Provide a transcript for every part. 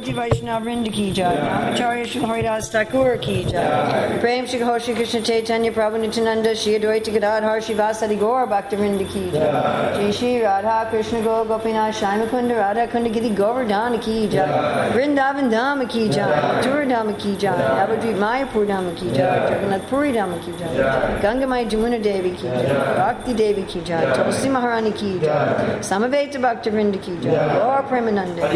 Gauti Vaishnav Vrinda ki jai. Namacharya Shri Haridas Thakur ki jai. Prem Shri Ho Shri Krishna Chaitanya Prabhu Nityananda Shri Advaita Gadadhar Shri Vasadi Gaur Bhakta Vrinda jai. Shri Shri Radha Krishna Go Gopinath Shyama Kunda Radha Kunda Giri Govardhana ki jai. Vrindavan Dhama ki jai. Mathura Dhama ki jai. Navadvip Mayapur Dhama ki jai. Jagannath Puri Dhama ki jai. Gangamai Jamuna Devi ki jai. Bhakti Devi ki jai. Tulsi Maharani ki jai. Samaveta Bhakta Vrinda jai. Gaur Premananda.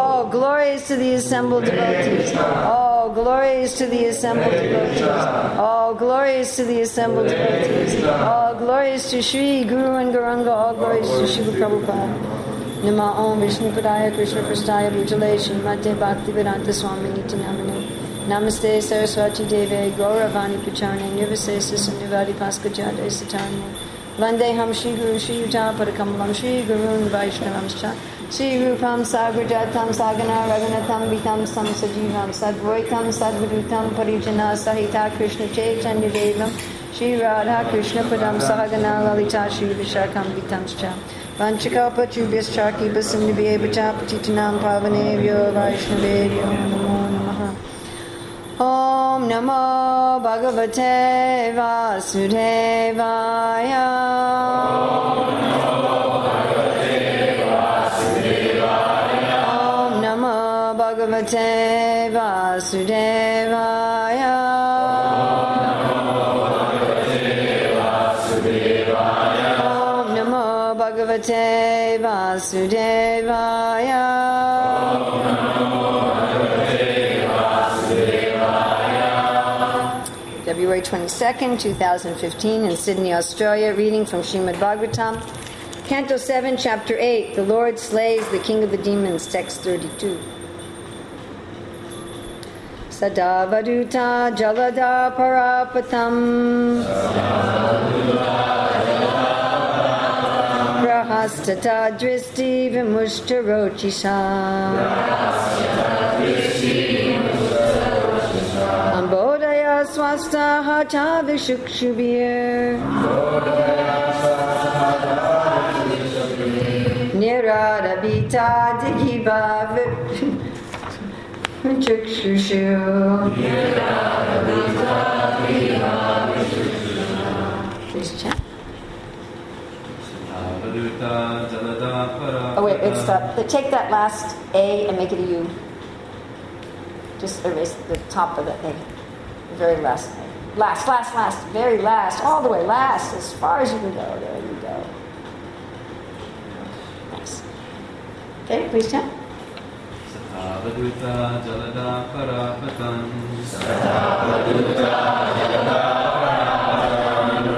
Oh, glories to the assembled devotees. Oh, glories to the assembled devotees. Oh, glories to the assembled devotees. Oh, glories to Sri Guru and Gauranga. All glories to Srila Prabhupada. Nama Om Vishnu Padaya Krishna Prastaya Bhutale Srimate Bhakti Vedanta Swami Niti Namane Namaste Saraswati Deve Gauravani Pacharne Nirvasesa Sunnivadi Paskajade Satanya Vande Ham Shri Guru Shri Yuta Padakamalam Shri Gurun Vaishnavamscha Shri Rupam Sagrajatam Sagana Raghunatam Vitam Sam Sajivam Sadvaitam Sadvadutam Parijana Sahita Krishna Chaitanya Devam Shri Radha Krishna Padam Sahagana Lalita Shri Vishakam Vitamscha Vanchakapachubhyascha Kipasindhivyevacha Patitanam Pavanevyo Vaishnavevyo Namo Namaha. Om Namo Bhagavate Vasudevaya. Om Bhagavate Vasudevaya Om Namo Bhagavate Vasudevaya February 22nd, 2015, in Sydney, Australia, reading from Srimad Bhagavatam, Canto 7, Chapter 8, The Lord Slays the King of the Demons, text 32. Sadavaduta Jalada Parapatam Prahastata Dristi Vimushtarochisa Ambodaya Swasta Hata Vishukshubir Niradabita Para. Oh wait, it's the, take that last A and make it a U. Just erase the top of the A. The very last A. Last, last, last, very last, all the way last, as far as you can go. There you go. Thanks. Okay, please chant. Avaduta Jalada Parapatam.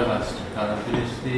Grahastha Drishti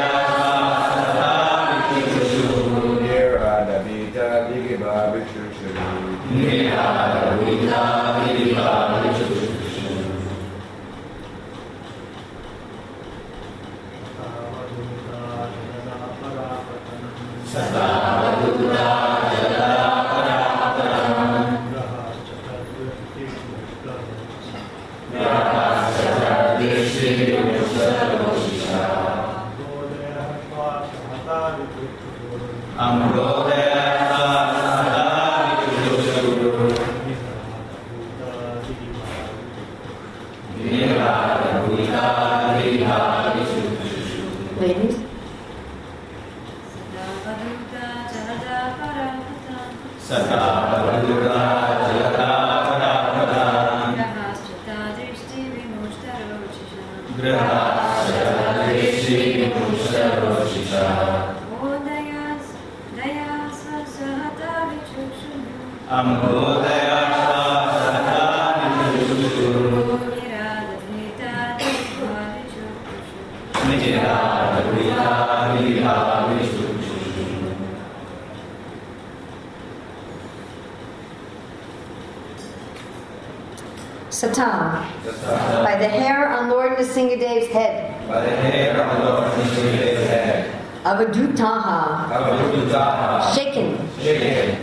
Avadutaha, Avadutaha, shaken, shaken,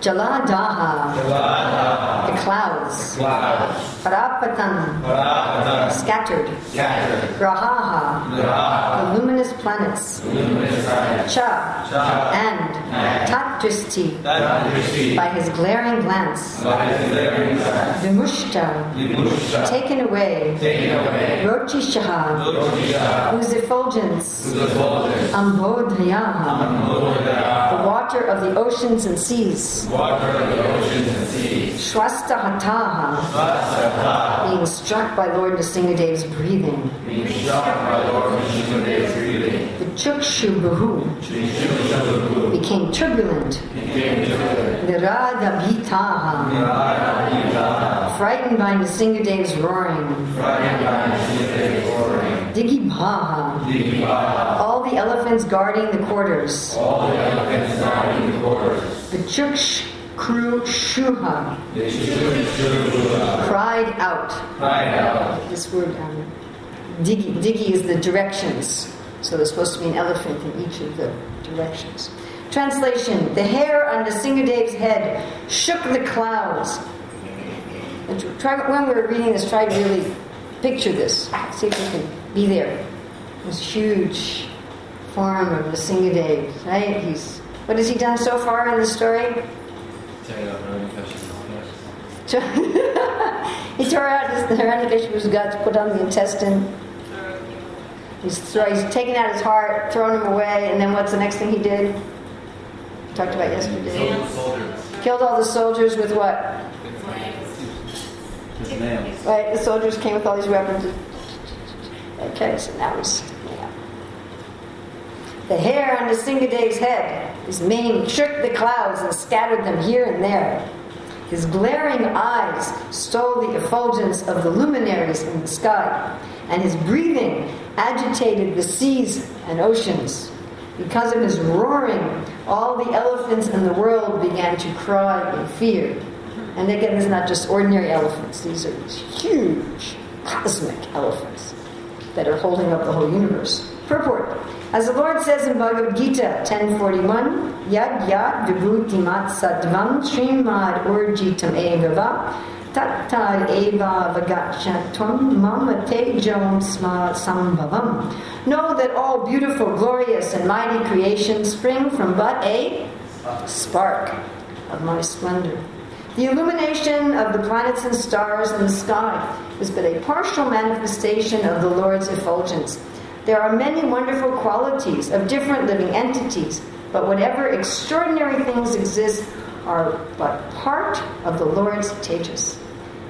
Jaladaha, Jaladaha, the clouds, clouds, Parapatan, Parapatan, scattered, scattered, Grahaha, Graha, the luminous planets, luminous planets, Cha, Cha, and Tatristi, Tadrishi, by his glaring glance, by his glaring glance, Vimushta, taken away, taken away, Rojisha, whose effulgence, Ambodhyaha, water of the oceans and seas, water of the oceans and seas, Shwastahataha, Vasatha, being struck by Lord Nrsingadev's breathing, being struck by Lord Nrsingadeva's breathing, the Chukshubahu Vishuddhavu, became turbulent, became turbulent, Niradabhitaha, Nirada, frightened by Nrsingadev's roaring, frightened by Nrsingadeva's roaring, Digibhaha, Digivaha, all the elephants guarding the quarters, all the elephants guarding the quarters, the Chukshkrushuha the Vishuddhavu cried out. cried out, This word, um, Digi, Digi is the directions. So there's supposed to be an elephant in each of the directions. Translation The hair on Nrsingadev's head shook the clouds. Try, when we were reading this, try to really picture this. See if you can be there. This huge form of Nrsingadev, right? He's, what has he done so far in the story? he tore out his, the Hiranyakashipu's guts, put on the intestine. He's, throw, he's taken out his heart, thrown him away, and then what's the next thing he did? We Talked about yesterday. Killed all the soldiers with what? Right, the soldiers came with all these weapons. Okay, so that was yeah. The hair on the Singadev's head, his mane shook the clouds and scattered them here and there. His glaring eyes stole the effulgence of the luminaries in the sky, and his breathing agitated the seas and oceans. Because of his roaring, all the elephants in the world began to cry in fear. And again, it's not just ordinary elephants, these are huge, cosmic elephants that are holding up the whole universe. Purport. As the Lord says in Bhagavad Gita 1041, Yad Yad Vibhuti Mat Sattvam Srimad Urjitam Egava Tattad Eva Vagachatvam Mama Tejam Sma Sambhavam. Know that all beautiful, glorious, and mighty creations spring from but a spark of my splendor. The illumination of the planets and stars in the sky is but a partial manifestation of the Lord's effulgence. There are many wonderful qualities of different living entities, but whatever extraordinary things exist are but part of the Lord's tejas.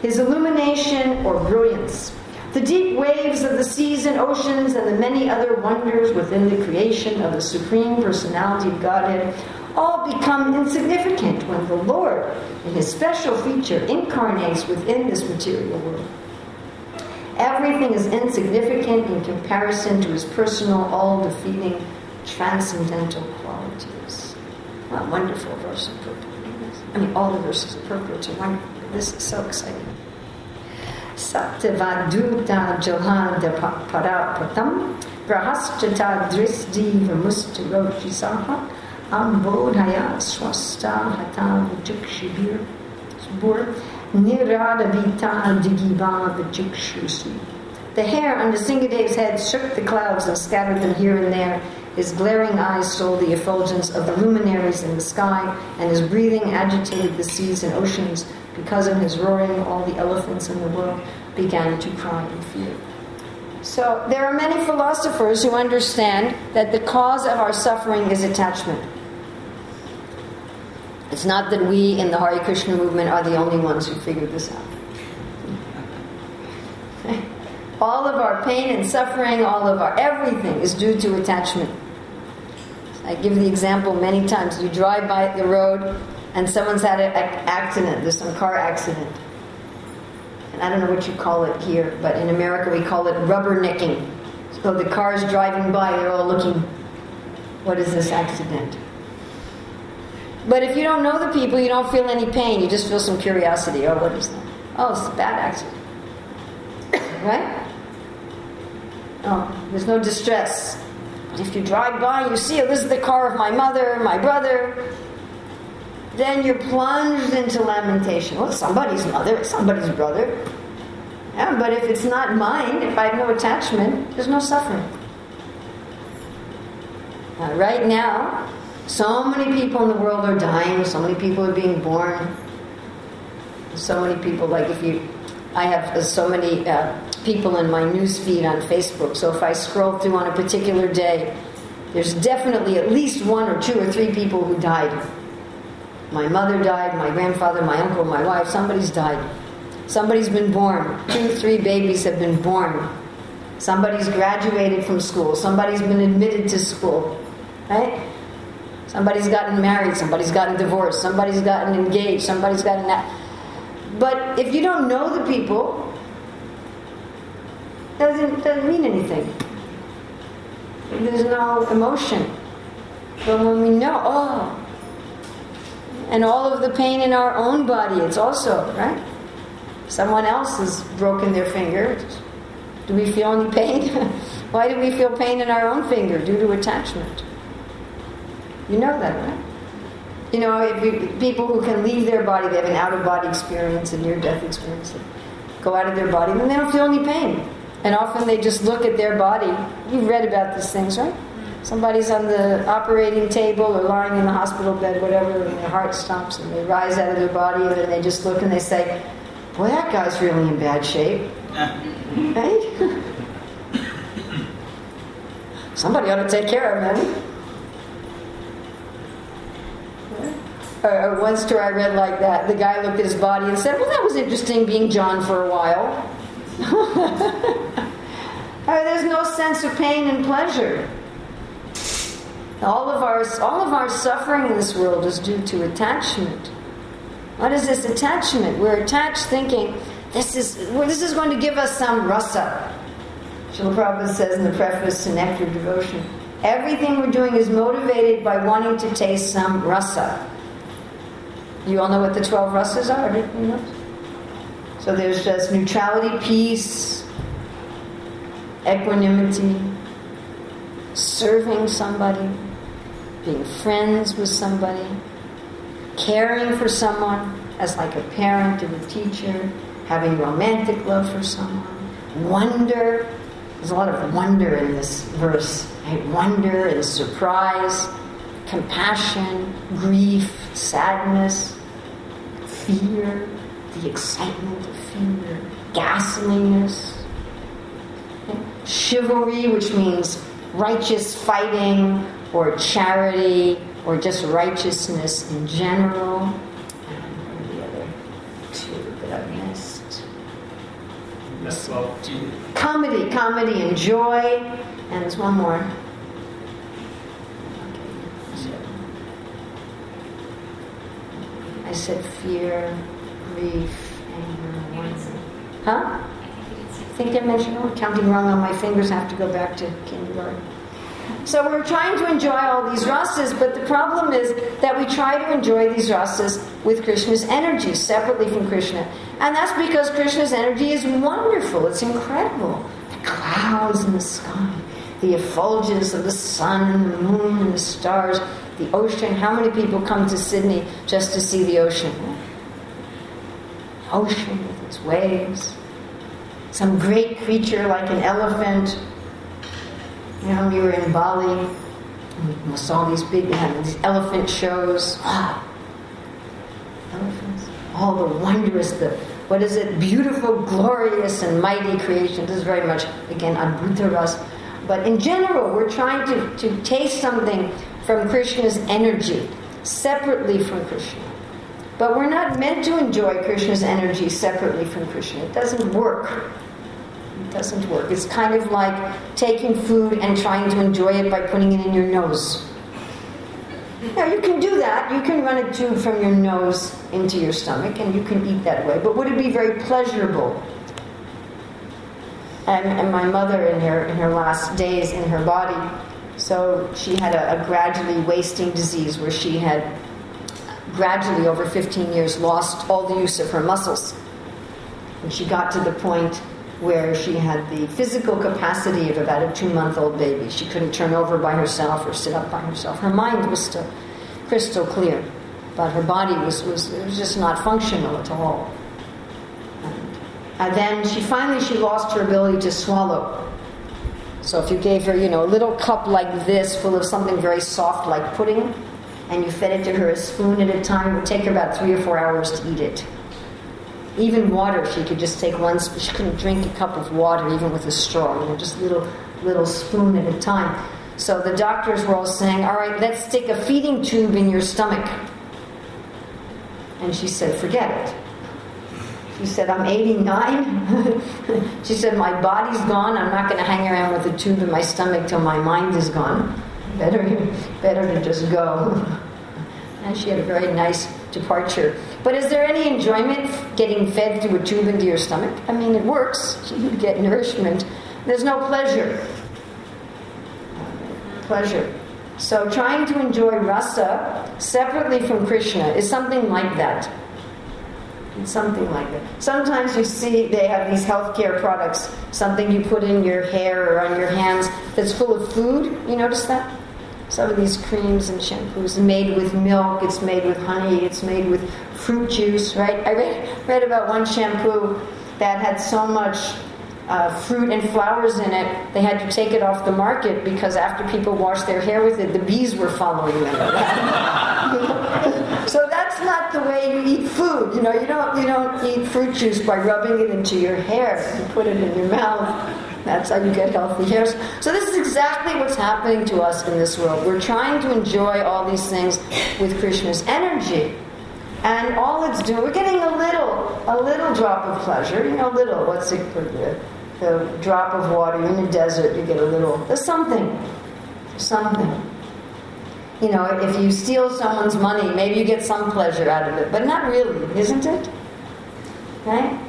His illumination or brilliance, the deep waves of the seas and oceans, and the many other wonders within the creation of the Supreme Personality of Godhead all become insignificant when the Lord, in his special feature, incarnates within this material world. Everything is insignificant in comparison to his personal, all defeating, transcendental qualities. What a wonderful verse of purport. I mean, all the verses of purport are wonderful. This is so exciting. Satyavaduta Jalhanda Parapatam Prahaschata Drisdi Vamustarochisaha The hair on the Singadev's head shook the clouds and scattered them here and there. His glaring eyes stole the effulgence of the luminaries in the sky, and his breathing agitated the seas and oceans. Because of his roaring, all the elephants in the world began to cry in fear. So, there are many philosophers who understand that the cause of our suffering is attachment. It's not that we in the Hare Krishna movement are the only ones who figured this out. All of our pain and suffering, all of our everything is due to attachment. I give the example many times. You drive by the road and someone's had an accident, there's some car accident. And I don't know what you call it here, but in America we call it rubbernecking. So the cars driving by, they're all looking, what is this accident? But if you don't know the people, you don't feel any pain, you just feel some curiosity. Oh, what is that? Oh, it's a bad accident. right? Oh, there's no distress. But if you drive by, you see, oh, this is the car of my mother, my brother, then you're plunged into lamentation. Well, somebody's mother, somebody's brother. Yeah, but if it's not mine, if I have no attachment, there's no suffering. Uh, right now, so many people in the world are dying, so many people are being born. So many people, like if you, I have uh, so many uh, people in my news feed on Facebook, so if I scroll through on a particular day, there's definitely at least one or two or three people who died my mother died, my grandfather, my uncle, my wife, somebody's died. Somebody's been born. Two, three babies have been born. Somebody's graduated from school. Somebody's been admitted to school. Right? Somebody's gotten married. Somebody's gotten divorced. Somebody's gotten engaged. Somebody's gotten that. But if you don't know the people, doesn't doesn't mean anything. There's no emotion. But when we know, oh, and all of the pain in our own body. It's also, right? Someone else has broken their finger. Do we feel any pain? Why do we feel pain in our own finger? Due to attachment. You know that, right? You know, if people who can leave their body, they have an out of body experience, a near death experience, go out of their body, then they don't feel any pain. And often they just look at their body. You've read about these things, right? somebody's on the operating table or lying in the hospital bed, whatever, and their heart stops and they rise out of their body and then they just look and they say, Boy, that guy's really in bad shape. right? Somebody ought to take care of him. Uh, or one story I read like that, the guy looked at his body and said, Well, that was interesting being John for a while. Uh, there's no sense of pain and pleasure. All of our all of our suffering in this world is due to attachment. What is this attachment? We're attached thinking this is well, this is going to give us some rasa. Srila Prabhupada says in the preface to Nectar Devotion, everything we're doing is motivated by wanting to taste some rasa. You all know what the 12 rasas are? So there's just neutrality, peace, equanimity, serving somebody, being friends with somebody, caring for someone as like a parent and a teacher, having romantic love for someone, wonder. There's a lot of wonder in this verse. Right? Wonder and surprise, compassion, grief, sadness, fear, the excitement of fear, ghastliness, chivalry, which means righteous fighting or charity or just righteousness in general. And the other two that I missed. Comedy, comedy and joy. And there's one more. I said fear, grief, anger, wonder. Huh? I think I mentioned, oh, counting wrong on my fingers, I have to go back to kindergarten. So we're trying to enjoy all these rasas, but the problem is that we try to enjoy these rasas with Krishna's energy, separately from Krishna. And that's because Krishna's energy is wonderful, it's incredible. The clouds in the sky, the effulgence of the sun and the moon and the stars, the ocean. How many people come to Sydney just to see the ocean? ocean with its waves. Some great creature like an elephant you know, we were in Bali, we saw these big these elephant shows. Ah, elephants. All the wondrous, the what is it? Beautiful, glorious, and mighty creation. This is very much again Adbhuta Ras. But in general, we're trying to, to taste something from Krishna's energy. separately from Krishna. But we're not meant to enjoy Krishna's energy separately from Krishna. It doesn't work. It doesn't work. It's kind of like taking food and trying to enjoy it by putting it in your nose. Now, you can do that. You can run a tube from your nose into your stomach and you can eat that way. But would it be very pleasurable? And, and my mother, in her, in her last days in her body, so she had a, a gradually wasting disease where she had gradually, over 15 years, lost all the use of her muscles. And she got to the point where she had the physical capacity of about a two month old baby. She couldn't turn over by herself or sit up by herself. Her mind was still crystal clear, but her body was, was, was just not functional at all. And then she finally she lost her ability to swallow. So if you gave her, you know, a little cup like this full of something very soft like pudding, and you fed it to her a spoon at a time, it would take her about three or four hours to eat it. Even water, she could just take one. She couldn't drink a cup of water even with a straw. You know, just little little spoon at a time. So the doctors were all saying, "All right, let's stick a feeding tube in your stomach." And she said, "Forget it." She said, I'm 89. she said, My body's gone. I'm not going to hang around with a tube in my stomach till my mind is gone. Better, better to just go. And she had a very nice departure. But is there any enjoyment getting fed through a tube into your stomach? I mean, it works. You get nourishment. There's no pleasure. Pleasure. So trying to enjoy rasa separately from Krishna is something like that. Something like that. Sometimes you see they have these healthcare products, something you put in your hair or on your hands that's full of food. You notice that? Some of these creams and shampoos made with milk, it's made with honey, it's made with fruit juice, right? I read, read about one shampoo that had so much uh, fruit and flowers in it, they had to take it off the market because after people washed their hair with it, the bees were following them. so that's not the way you eat food. You know, you don't you don't eat fruit juice by rubbing it into your hair. You put it in your mouth. That's how you get healthy hair. So this is exactly what's happening to us in this world. We're trying to enjoy all these things with Krishna's energy. And all it's doing, we're getting a little, a little drop of pleasure, you know, little, what's it, the drop of water in the desert, you get a little, there's something, something. You know, if you steal someone's money, maybe you get some pleasure out of it, but not really, isn't it? Right?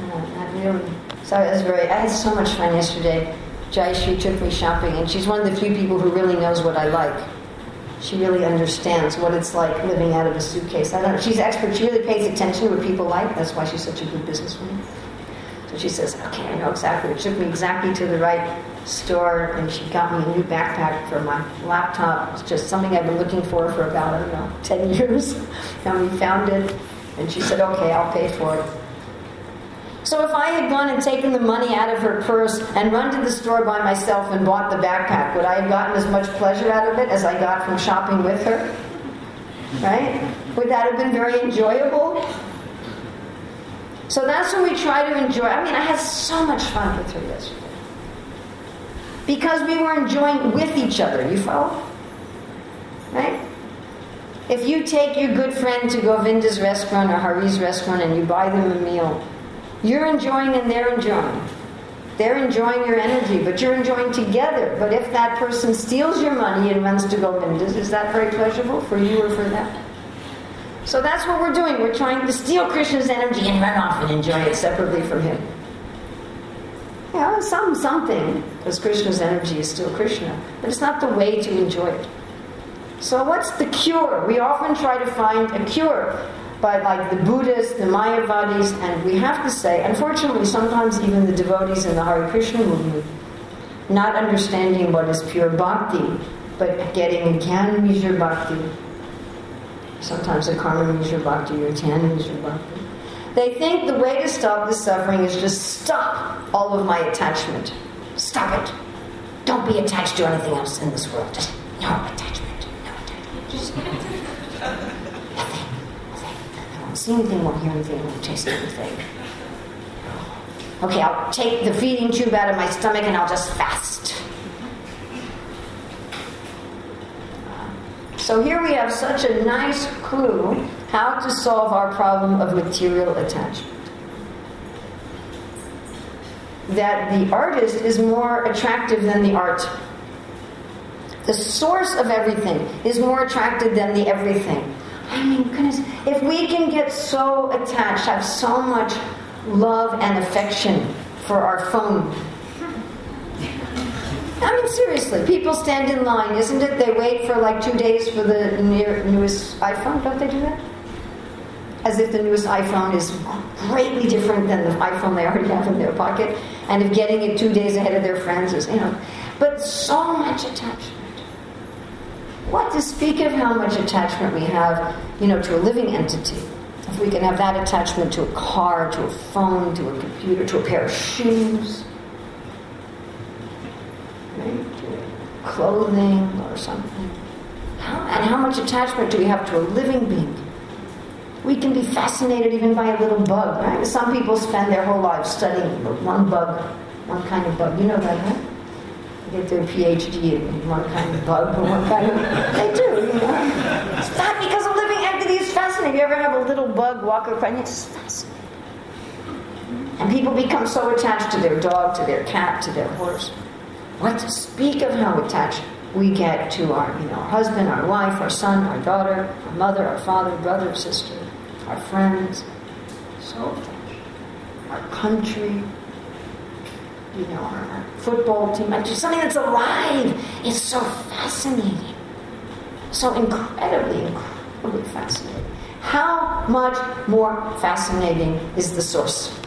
No, not really. So I was very, I had so much fun yesterday. Jayashree took me shopping, and she's one of the few people who really knows what I like. She really understands what it's like living out of a suitcase. I don't know. She's expert. She really pays attention to what people like. That's why she's such a good businesswoman. So she says, okay, I know exactly. It took me exactly to the right store, and she got me a new backpack for my laptop. It's just something I've been looking for for about, I don't know, 10 years. and we found it, and she said, okay, I'll pay for it. So if I had gone and taken the money out of her purse and run to the store by myself and bought the backpack, would I have gotten as much pleasure out of it as I got from shopping with her? Right? Would that have been very enjoyable? So that's when we try to enjoy. I mean, I had so much fun with her yesterday. Because we were enjoying with each other, you follow? Right? If you take your good friend to Govinda's restaurant or Hari's restaurant and you buy them a meal, you're enjoying and they're enjoying. They're enjoying your energy, but you're enjoying together. But if that person steals your money and runs to Govinda's, is that very pleasurable for you or for them? So that's what we're doing. We're trying to steal Krishna's energy and run off and enjoy it separately from him. Yeah, some something, because Krishna's energy is still Krishna, but it's not the way to enjoy it. So what's the cure? We often try to find a cure by like the Buddhists, the Mayavadis, and we have to say, unfortunately, sometimes even the devotees in the Hare Krishna movement, not understanding what is pure bhakti, but getting Gyan Mishra bhakti, sometimes a karma Mishra bhakti or Jnana Mishra bhakti. They think the way to stop the suffering is just stop all of my attachment. Stop it. Don't be attached to anything else in this world. Just no attachment. No attachment. Just nothing. Nothing. I won't see anything, won't hear anything, won't taste anything. Okay, I'll take the feeding tube out of my stomach and I'll just fast. So here we have such a nice clue how to solve our problem of material attachment. That the artist is more attractive than the art. The source of everything is more attractive than the everything. I mean, goodness, if we can get so attached, have so much love and affection for our phone. I mean, seriously, people stand in line, isn't it? They wait for like two days for the near, newest iPhone. Don't they do that? As if the newest iPhone is greatly different than the iPhone they already have in their pocket, and if getting it two days ahead of their friends is, you know. But so much attachment. What to speak of how much attachment we have, you know, to a living entity. If we can have that attachment to a car, to a phone, to a computer, to a pair of shoes, right? to clothing or something. How, and how much attachment do we have to a living being? We can be fascinated even by a little bug, right? Some people spend their whole lives studying one bug, one kind of bug. You know that, right? get their PhD in one kind of bug or one kind of. They do, you know. It's not because a living entity is fascinating. You ever have a little bug walk across? It's fascinating. And people become so attached to their dog, to their cat, to their horse. What to speak of how attached we get to our, you know, our husband, our wife, our son, our daughter, our mother, our father, brother, sister, our friends. So. Our country, you know, our football team, just something that's alive. It's so fascinating. So incredibly, incredibly fascinating. How much more fascinating is the source?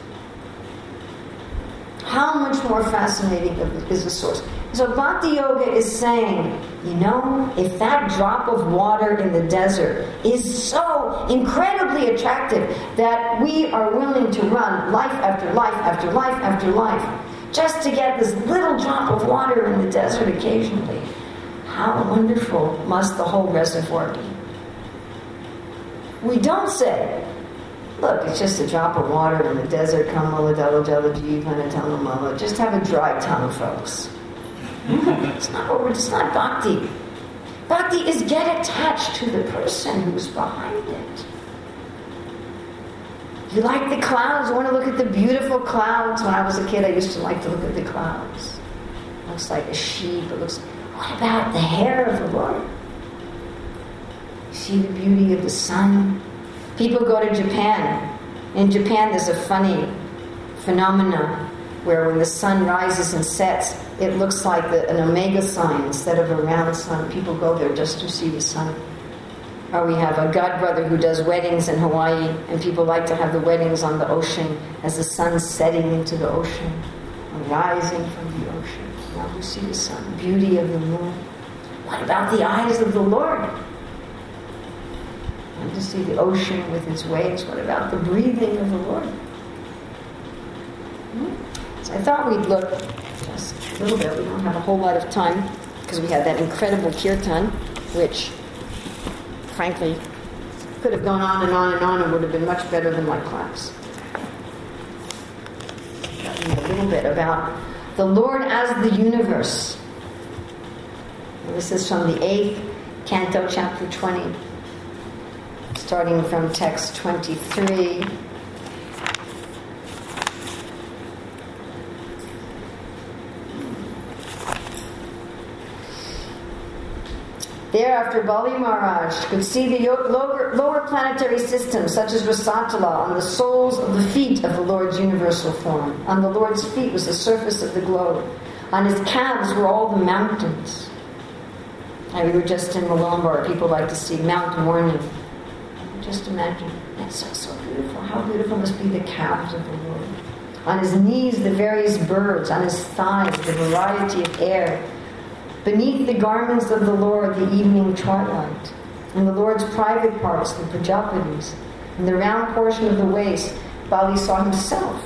How much more fascinating is the source? So Bhakti Yoga is saying, you know, if that drop of water in the desert is so incredibly attractive that we are willing to run life after life after life after life just to get this little drop of water in the desert occasionally. How wonderful must the whole reservoir be? We don't say, look, it's just a drop of water in the desert, Tamamala. Just have a dry tongue, folks. It's not what we're, it's not bhakti. Bhakti is get attached to the person who's behind it. You like the clouds? You want to look at the beautiful clouds? When I was a kid, I used to like to look at the clouds. It looks like a sheep. It looks. What about the hair of the Lord? You see the beauty of the sun. People go to Japan. In Japan, there's a funny phenomenon where when the sun rises and sets, it looks like the, an omega sign instead of a round sun. People go there just to see the sun. Or we have a god brother who does weddings in Hawaii, and people like to have the weddings on the ocean as the sun's setting into the ocean, rising from the ocean. Now we see the sun, beauty of the moon. What about the eyes of the Lord? And to see the ocean with its waves. What about the breathing of the Lord? Hmm? So I thought we'd look a little bit. We don't have a whole lot of time because we had that incredible kirtan, which frankly, could have gone on and on and on and would have been much better than my class. A little bit about the Lord as the universe. This is from the eighth canto, chapter 20, starting from text 23. Thereafter, Bali Maharaj could see the lower, lower, planetary systems, such as Rasatala, on the soles of the feet of the Lord's universal form. On the Lord's feet was the surface of the globe. On his calves were all the mountains. And we were just in Mullumbimby. People like to see Mount Warning. Just imagine. That's so, so beautiful. How beautiful must be the calves of the Lord. On his knees, the various birds. On his thighs, the variety of air beneath the garments of the Lord the evening twilight, in the Lord's private parts the Prajapatis, in the round portion of the waist, Bali saw himself.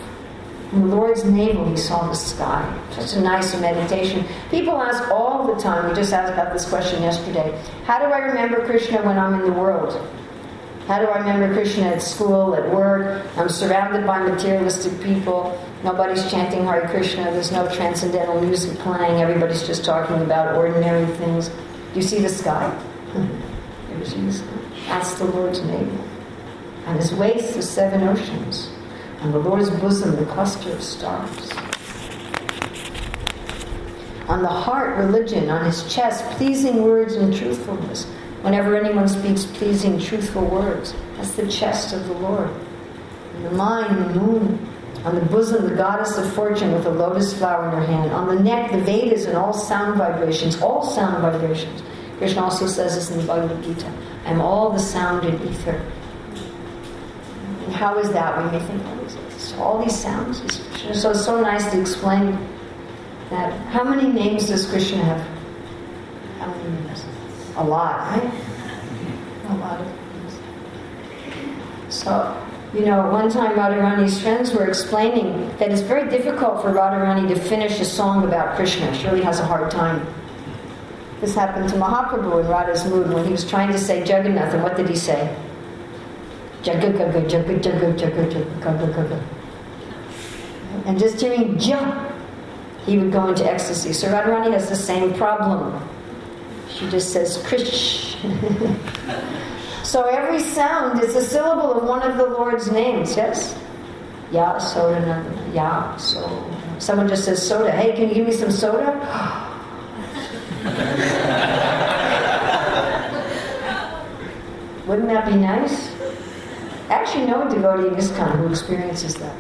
In the Lord's navel, he saw the sky. Such a nice meditation. People ask all the time, we just asked about this question yesterday how do I remember Krishna when I'm in the world? How do I remember Krishna at school, at work? I'm surrounded by materialistic people. Nobody's chanting Hare Krishna. There's no transcendental music playing. Everybody's just talking about ordinary things. Do you see the sky? That's the Lord's name. On his waist, the seven oceans. On the Lord's bosom, the cluster of stars. On the heart, religion. On his chest, pleasing words and truthfulness. Whenever anyone speaks pleasing, truthful words, that's the chest of the Lord. The mind, the moon. On the bosom, the goddess of fortune with a lotus flower in her hand. On the neck, the Vedas and all sound vibrations, all sound vibrations. Krishna also says this in the Bhagavad Gita. I am all the sound in ether. And how is that? We may think, oh, all these sounds. So it's so nice to explain that. How many names does Krishna have? How many names? A lot, right? A lot of names. So, you know, one time Radharani's friends were explaining that it's very difficult for Radharani to finish a song about Krishna. She really has a hard time. This happened to Mahaprabhu in Radha's mood when he was trying to say Jagannath, and what did he say? Jagagaga, jagagaga, jagagaga. And just hearing ja, he would go into ecstasy. So Radharani has the same problem. She just says Krish. so every sound is a syllable of one of the Lord's names, yes? Ya, soda, ya, so. Someone just says soda. Hey, can you give me some soda? Wouldn't that be nice? Actually, a devotee in ISKCON who experiences that.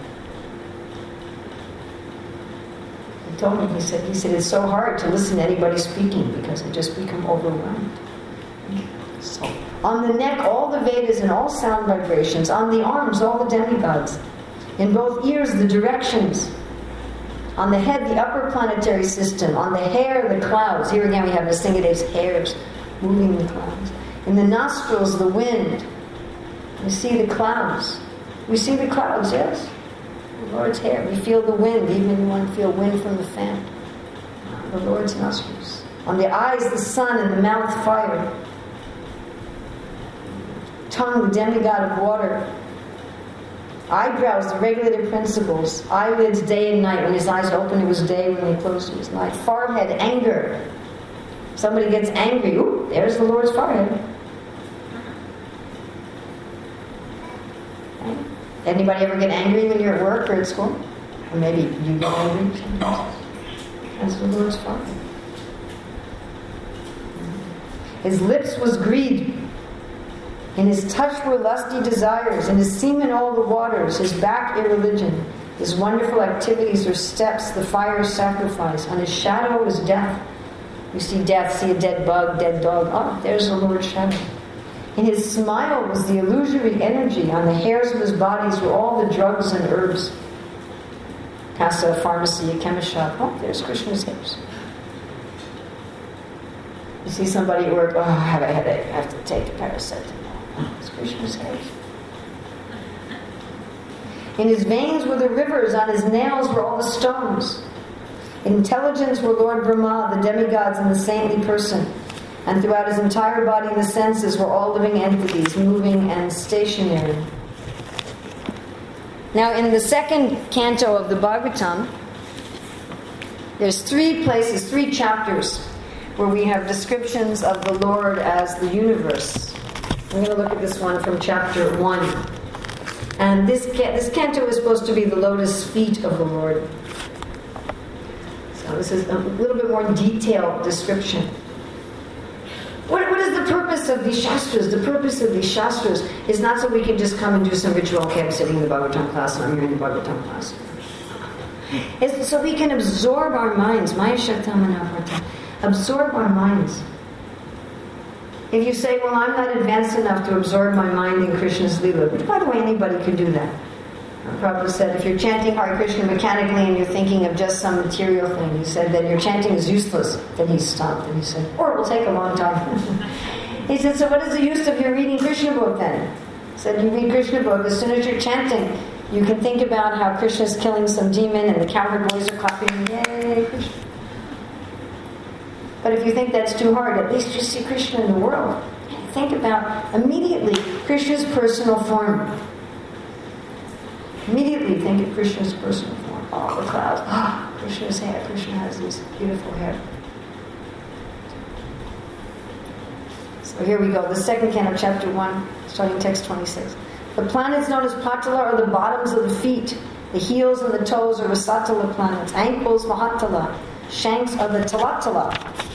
He told me, he said, he said, it's so hard to listen to anybody speaking because I just become overwhelmed. So, on the neck, all the Vedas and all sound vibrations. On the arms, all the demigods. In both ears, the directions. On the head, the upper planetary system. On the hair, the clouds. Here again, we have Nrsingadeva's hairs moving the clouds. In the nostrils, the wind. We see the clouds. We see the clouds, yes? The Lord's hair. We feel the wind, even you want to feel wind from the fan. The Lord's nostrils. On the eyes, the sun, and the mouth, fire. Tongue, the demigod of water. Eyebrows, the regulative principles. Eyelids, day and night. When his eyes open, it was day. When they closed, it was night. Forehead, anger. Somebody gets angry. Ooh, there's the Lord's forehead. Anybody ever get angry when you're at work or at school? Or maybe you get angry sometimes. That's the Lord's forehead. His lips was greed. In his touch were lusty desires. In his semen all the waters. His back irreligion. His wonderful activities are steps, the fire sacrifice. On his shadow is death. You see death, see a dead bug, dead dog. Oh, there's the Lord's shadow. In his smile was the illusory energy. On the hairs of his bodies were all the drugs and herbs. Past a pharmacy, a chemist shop. Oh, there's Krishna's hairs. You see somebody at work, oh, I have a headache, I have to take a paracetamol. In his veins were the rivers, on his nails were all the stones. In intelligence were Lord Brahma, the demigods, and the saintly person. And throughout his entire body, and the senses were all living entities, moving and stationary. Now, in the second canto of the Bhagavatam, there's three places, three chapters, where we have descriptions of the Lord as the universe. I'm going to look at this one from chapter 1. And this, this canto is supposed to be the lotus feet of the Lord. So this is a little bit more detailed description. What, what is the purpose of these shastras? The purpose of these shastras is not so we can just come and do some ritual. I'm sitting in the Bhagavatam class and I'm in the Bhagavatam class. It's so we can absorb our minds. Maya Shaktamanaparta. Absorb our minds. If you say, well, I'm not advanced enough to absorb my mind in Krishna's Lila, which by the way, anybody can do that. Uh, Prabhupada said, if you're chanting Hare Krishna mechanically and you're thinking of just some material thing, he said that your chanting is useless. Then he stopped and he said, or it will take a long time. he said, so what is the use of your reading Krishna book then? He said, you read Krishna book, as soon as you're chanting, you can think about how Krishna's killing some demon and the cowherd boys are clapping, yay, Krishna. But if you think that's too hard, at least just see Krishna in the world. Think about immediately Krishna's personal form. Immediately think of Krishna's personal form. All the clouds. Ah, Krishna's hair. Krishna has this beautiful hair. So Oh, here we go, the second canto, chapter 1, starting text 26. The planets known as Patala are the bottoms of the feet. The heels and the toes are Rasatala planets. Ankles, Mahatala. Shanks are the Talatala.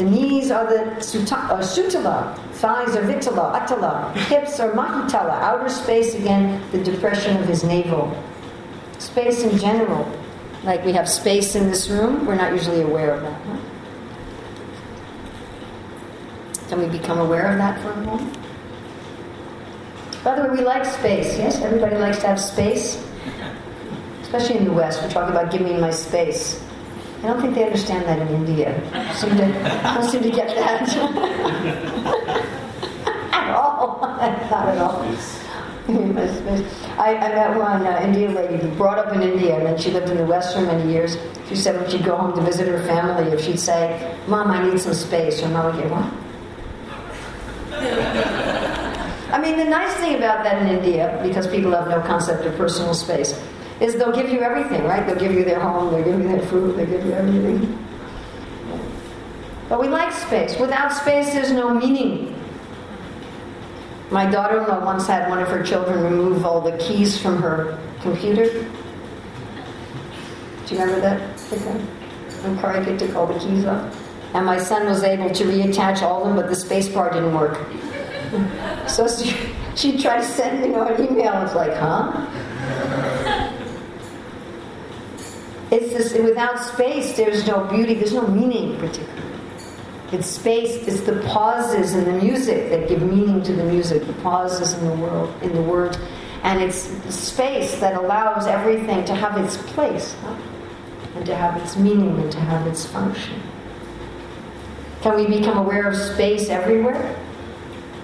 The knees are the Suta- uh, Sutala. Thighs are Vitala, Atala. Hips are Mahitala. Outer space, again, the depression of his navel. Space in general. Like we have space in this room, we're not usually aware of that. Huh? Can we become aware of that for a moment? By the way, we like space, yes? Everybody likes to have space. Especially in the West, we talk about giving me my space. I don't think they understand that in India. Seem to, don't seem to get that at all. Not at all. I, I met one uh, Indian lady who brought up in India and then she lived in the West for many years. She said when she'd go home to visit her family, if she'd say, Mom, I need some space, her mom would get, What? I mean, the nice thing about that in India, because people have no concept of personal space, is they'll give you everything, right? They'll give you their home, they'll give you their food, they'll give you everything. But we like space. Without space, there's no meaning. My daughter in law once had one of her children remove all the keys from her computer. Do you remember that? When Karika took all the keys off? And my son was able to reattach all of them, but the space bar didn't work. So she, she tried to send an email. It's like, huh? It's this, without space, there's no beauty, there's no meaning particularly. It's space, it's the pauses in the music that give meaning to the music, the pauses in the world, in the words. And it's space that allows everything to have its place, huh? and to have its meaning, and to have its function. Can we become aware of space everywhere?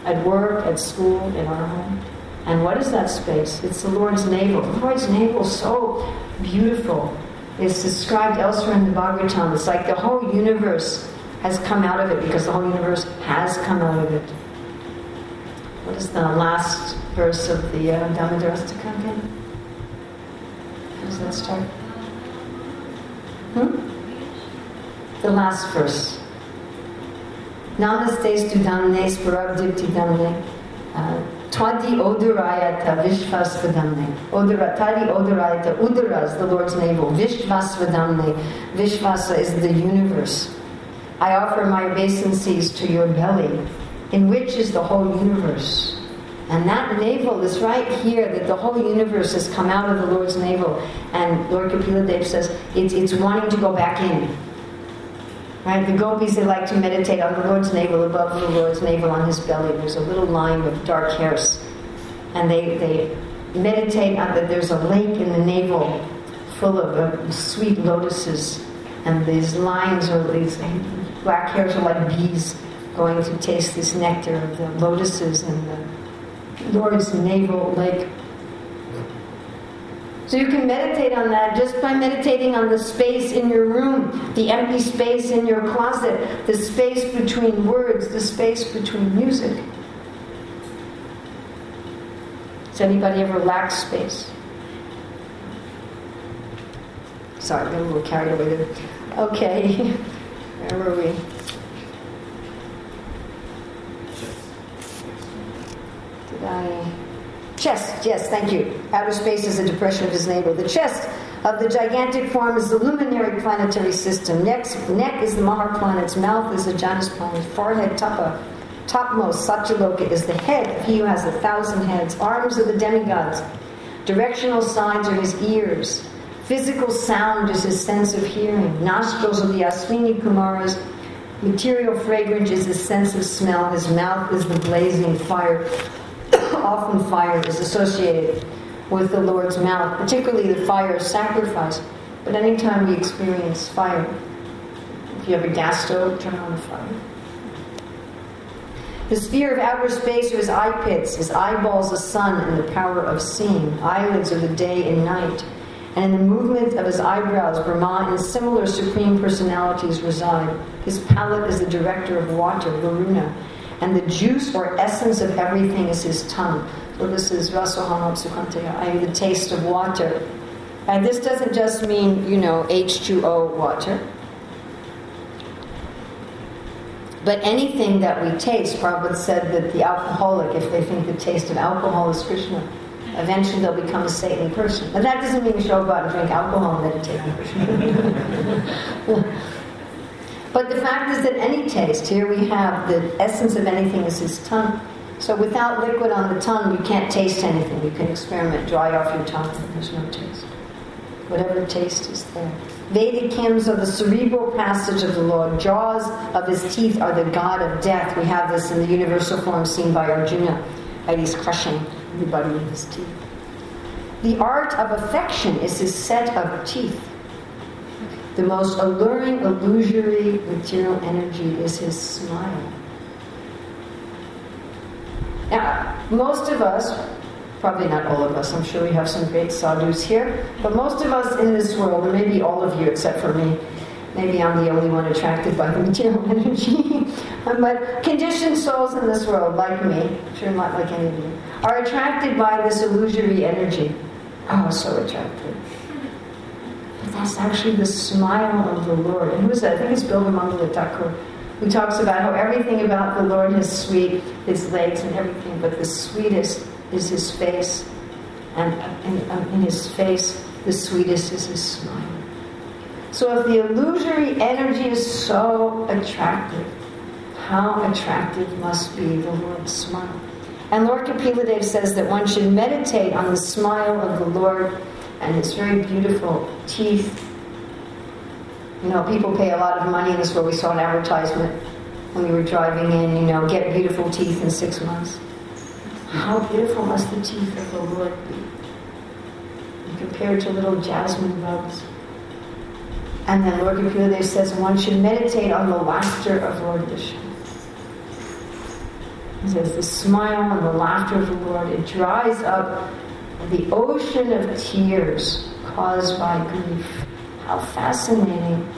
At work, at school, in our home? And what is that space? It's the Lord's navel. The Lord's navel is so beautiful. It's described elsewhere in the Bhagavatam. It's like the whole universe has come out of it because the whole universe has come out of it. What is the last verse of the uh, Damodarastaka again? How does that start? Hmm? The last verse. Namaste Studamne Sparabdipti Damne. Twadi Odurayata Vishvasvadamne. Oduratari Odurayata Udara is the Lord's navel. Vishvasvadamne. Vishvasa is the universe. I offer my obeisances to your belly, in which is the whole universe. And that navel is right here, that the whole universe has come out of the Lord's navel. And Lord Kapila Dev says it's, it's wanting to go back in. Right? The gopis, they like to meditate on the Lord's navel, above the Lord's navel on his belly. There's a little line of dark hairs. And they, they meditate on that there's a lake in the navel full of uh, sweet lotuses. And these lines or these black hairs are like bees going to taste this nectar of the lotuses and the Lord's navel lake. So you can meditate on that just by meditating on the space in your room, the empty space in your closet, the space between words, the space between music. Does anybody ever lack space? Sorry, I got a little carried away there. Okay, where were we? Did I? Chest, yes, thank you. Outer space is a depression of his neighbor. The chest of the gigantic form is the luminary planetary system. Next, neck is the Mahar planet's mouth is the Janas planet. Forehead, Tapa. Topmost, Satyaloka is the head of he who has a thousand heads. Arms are the demigods. Directional signs are his ears. Physical sound is his sense of hearing. Nostrils are the Aswini Kumaras. Material fragrance is his sense of smell. His mouth is the blazing fire. Often fire is associated with the Lord's mouth, particularly the fire of sacrifice. But anytime we experience fire, if you have a gas stove, turn on the fire. The sphere of outer space are his eye pits, his eyeballs the sun and the power of seeing. Eyelids are the day and night. And in the movement of his eyebrows, Brahma and similar supreme personalities reside. His palate is the director of water, Varuna. And the juice or essence of everything is his tongue. So this is Sukantaya, i.e. the taste of water. And this doesn't just mean, you know, H2O water. But anything that we taste, Prabhupada said that the alcoholic, if they think the taste of alcohol is Krishna, eventually they'll become a saintly person. But that doesn't mean you should go out and drink alcohol and meditate. but the fact is that any taste, here we have the essence of anything is his tongue. So without liquid on the tongue, you can't taste anything. You can experiment, dry off your tongue, there's no taste. Whatever taste is there. Vedic hymns are the cerebral passage of the Lord. Jaws of his teeth are the god of death. We have this in the universal form seen by Arjuna. Right? He's crushing everybody with his teeth. The art of affection is his set of teeth. The most alluring, illusory material energy is his smile. Now, most of us, probably not all of us, I'm sure we have some great sadhus here, but most of us in this world, and maybe all of you except for me, maybe I'm the only one attracted by the material energy, but conditioned souls in this world, like me, sure not like any of you, are attracted by this illusory energy. Oh, so attractive. That's actually the smile of the Lord. And who is that? I think it's Thakur who talks about how everything about the Lord is sweet, his legs and everything, but the sweetest is his face. And in, um, in his face, the sweetest is his smile. So if the illusory energy is so attractive, how attractive must be the Lord's smile? And Lord Kapiladev says that one should meditate on the smile of the Lord and his very beautiful teeth you know, people pay a lot of money. This is where we saw an advertisement when we were driving in, you know, get beautiful teeth in six months. How beautiful must the teeth of the Lord be? Compared to little jasmine buds. And then Lord Kapiladev says one should meditate on the laughter of Lord Vishnu. He says the smile and the laughter of the Lord, it dries up the ocean of tears caused by grief. How fascinating.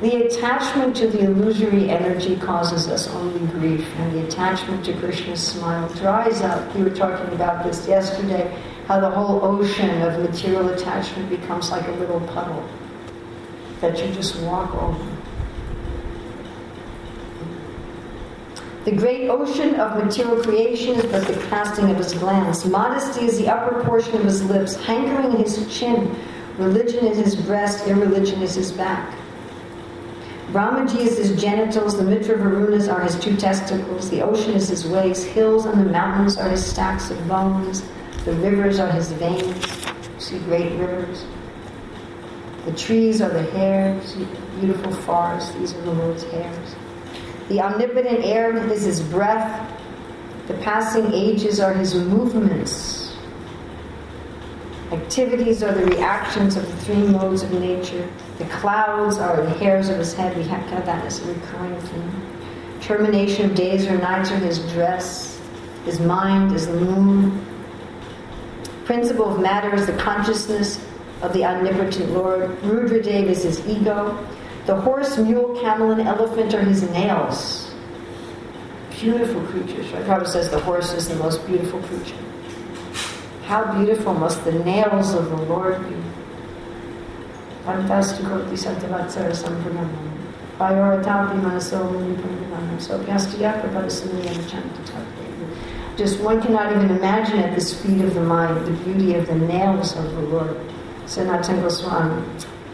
The attachment to the illusory energy causes us only grief, and the attachment to Krishna's smile dries up. We were talking about this yesterday, how the whole ocean of material attachment becomes like a little puddle that you just walk over. The great ocean of material creation is but the casting of his glance. Modesty is the upper portion of his lips, hankering his chin, Religion is his breast, irreligion is his back. Brahmaji is his genitals, the Mitra Varunas are his two testicles, the ocean is his waist, hills and the mountains are his stacks of bones, the rivers are his veins. See great rivers. The trees are the hairs, beautiful forests, these are the Lord's hairs. The omnipotent air is his breath, the passing ages are his movements. Activities are the reactions of the three modes of nature. The clouds are the hairs of his head. We have got that as a recurring theme. Termination of days or nights are his dress. His mind is the moon. Principle of matter is the consciousness of the omnipotent Lord. Rudradev is his ego. The horse, mule, camel, and elephant are his nails. Beautiful creatures. Prabhupada says the horse is the most beautiful creature. How beautiful must the nails of the Lord be. Just one cannot even imagine at the speed of the mind the beauty of the nails of the Lord. Goswami.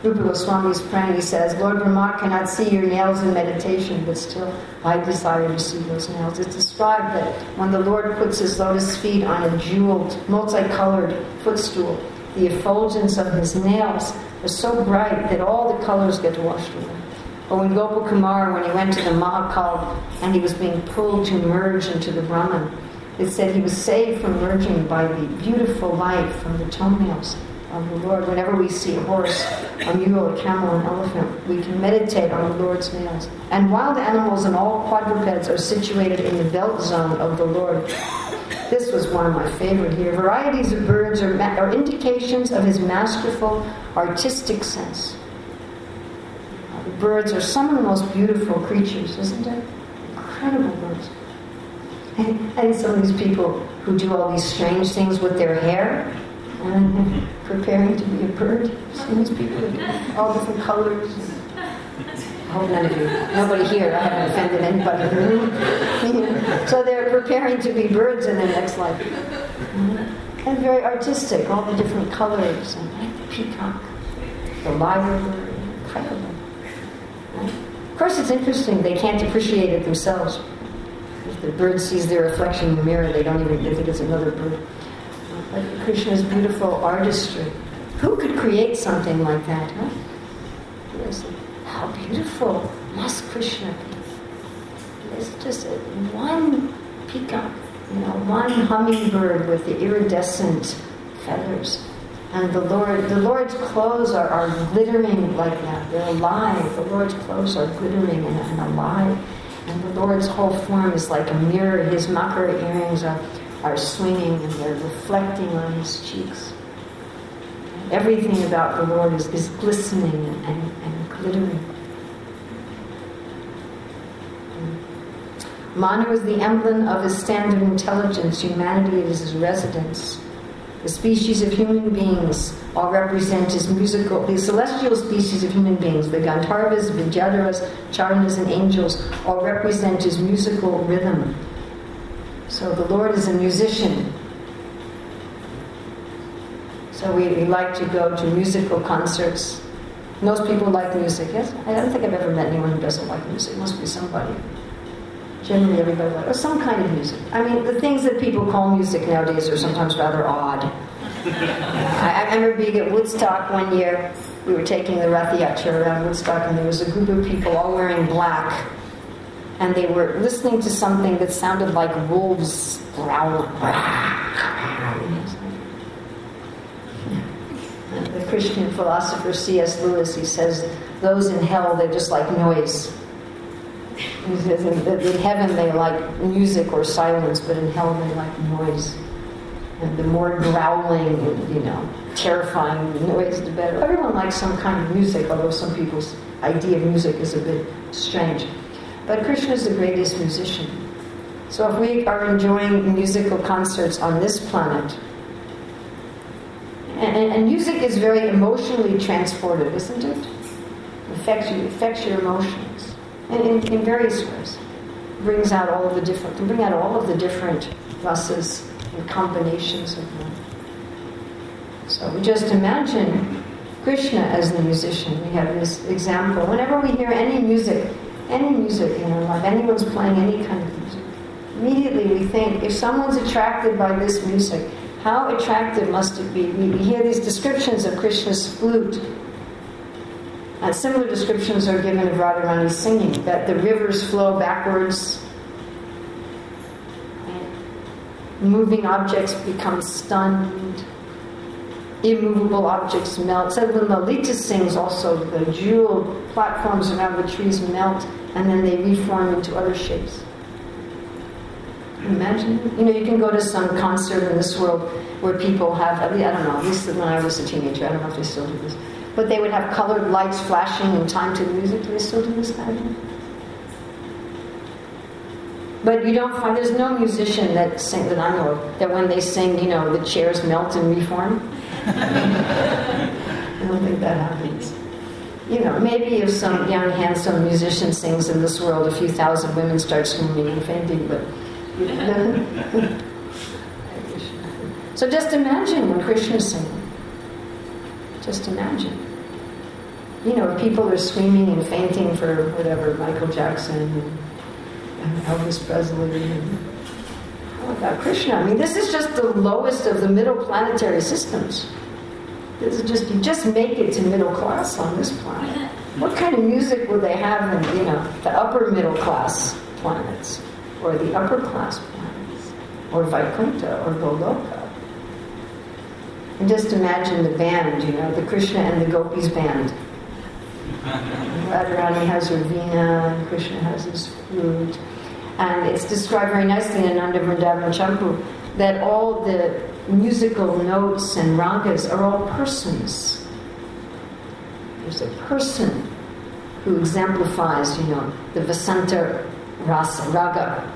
Rupa Goswami is praying, he says, Lord Brahma cannot see your nails in meditation, but still I desire to see those nails. It's described that when the Lord puts his lotus feet on a jeweled, multicolored footstool, the effulgence of his nails is so bright that all the colors get washed away. But when Gopal Kumar, when he went to the Mahakal and he was being pulled to merge into the Brahman, it said he was saved from merging by the beautiful light from the toenails of the Lord. Whenever we see a horse, a mule, a camel, an elephant, we can meditate on the Lord's nails. And wild animals and all quadrupeds are situated in the belt zone of the Lord. This was one of my favorite here. Varieties of birds are, ma- are indications of his masterful artistic sense. Uh, the birds are some of the most beautiful creatures, isn't it? Incredible birds. And, and some of these people who do all these strange things with their hair, and preparing to be a bird. See these people, all different colors. I hope none of you, nobody here, I haven't offended anybody. so they're preparing to be birds in their next life. And very artistic, all the different colors, and the peacock, the lyre bird, incredible. Of course, it's interesting, they can't appreciate it themselves. If the bird sees their reflection in the mirror, they don't even they think it's another bird. But Krishna's beautiful artistry. Who could create something like that, huh? How beautiful must Krishna be? It's just one peacock, you know, one hummingbird with the iridescent feathers. And the Lord, the Lord's clothes are, are glittering like that. They're alive. The Lord's clothes are glittering and, and alive. And the Lord's whole form is like a mirror. His makara earrings are, are swinging and they're reflecting on his cheeks. Everything about the Lord is, is glistening and, and, glittering. Manu is the emblem of his standard intelligence. Humanity is his residence. The species of human beings all represent his musical, the celestial species of human beings, the Gandharvas, Vidyadharas, Charanas, and angels, all represent his musical rhythm. So the Lord is a musician. So we, we like to go to musical concerts. Most people like music, yes? I don't think I've ever met anyone who doesn't like music. Must be somebody. Generally, everybody likes, or oh, some kind of music. I mean, the things that people call music nowadays are sometimes rather odd. I, I remember being at Woodstock one year. We were taking the Rath Yatra around Woodstock, and there was a group of people all wearing black, and they were listening to something that sounded like wolves growling. The Christian philosopher C.S. Lewis, he says, those in hell, they're just like noise. In heaven they like music or silence, but in hell they like noise. And the more growling, you know, terrifying noise, the better. Everyone likes some kind of music, although some people's idea of music is a bit strange. But Krishna is the greatest musician. So if we are enjoying musical concerts on this planet, and, and music is very emotionally transportive, isn't it? it affects you, affects your emotions, in, in various ways. Brings out all of the different, can bring out all of the different rasas and combinations of them. So just imagine Krishna as the musician. We have this example. Whenever we hear any music, any music in our life, anyone's playing any kind of music, immediately we think if someone's attracted by this music, how attractive must it be? We hear these descriptions of Krishna's flute. And similar descriptions are given of Radharani's singing, that the rivers flow backwards, moving objects become stunned, immovable objects melt. So when Lalita sings also, the jeweled platforms around the trees melt and then they reform into other shapes. Imagine, you know, you can go to some concert in this world where people have, I, don't know, at least when I was a teenager, I don't know if they still do this, but they would have colored lights flashing in time to the music. Do they still do this kind of thing? But you don't find, there's no musician that sing, that I know of, that when they sing, you know, the chairs melt and reform. I don't think that happens. You know, maybe if some young, handsome musician sings in this world, a few thousand women start screaming and fainting, but so just imagine when Krishna's singing. Just imagine. You know, if people are screaming and fainting for whatever, Michael Jackson and, Elvis Presley and about Krishna. I mean, this is just the lowest of the middle planetary systems. This is just you just make it to middle class on this planet. What kind of music would they have in, you know, the upper middle class planets? or the upper class planets, or Vaikuntha, or Goloka. And just imagine the band, you know, the Krishna and the Gopis band. Radharani has her veena, and Krishna has his flute. And it's described very nicely in Ananda Vrindavan Champu that all the musical notes and ragas are all persons. There's a person who exemplifies, you know, the Vasanta rasa, raga.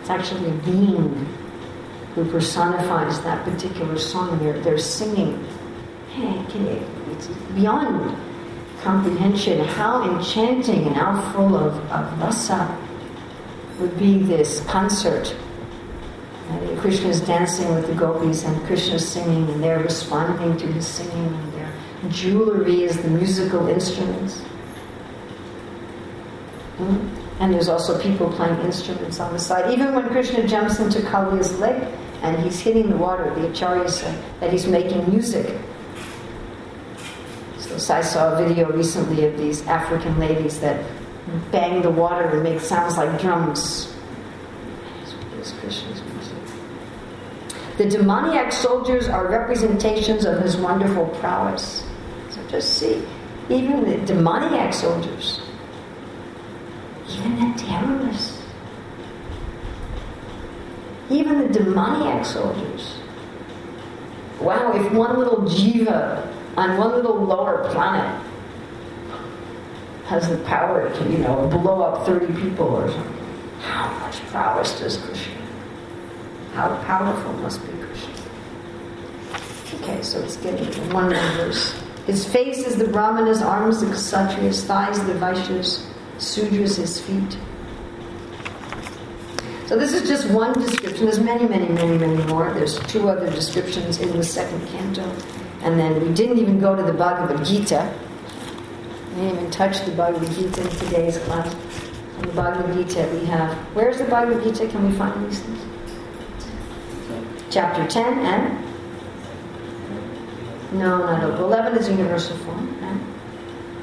It's actually a being who personifies that particular song. They're, they're singing. It's beyond comprehension how enchanting and how full of, of rasa would be this concert. Krishna is dancing with the gopis and Krishna is singing and they're responding to his singing and their jewelry is the musical instruments. Hmm? And there's also people playing instruments on the side. Even when Krishna jumps into Kaliya's lake and he's hitting the water, the acharyas say that he's making music. So I saw a video recently of these African ladies that bang the water and make sounds like drums. The demoniac soldiers are representations of his wonderful prowess. So just see, even the demoniac soldiers even the terrorists, even the demoniac soldiers. Wow, if one little jiva on one little lower planet has the power to, you know, blow up 30 people or something, how much prowess does Krishna? How powerful must be Krishna? Okay, so it's getting to one verse. His face is the Brahmana's arms, the Kshatriya's thighs, the Vaishya's Sudras his feet. So this is just one description. There's many, many, many, many more. There's two other descriptions in the second canto. And then we didn't even go to the Bhagavad Gita. Even touch the Bhagavad Gita in today's class. In the Bhagavad Gita we have, where's the Bhagavad Gita? Can we find these things? Chapter 10 and? No, not 11 is universal form.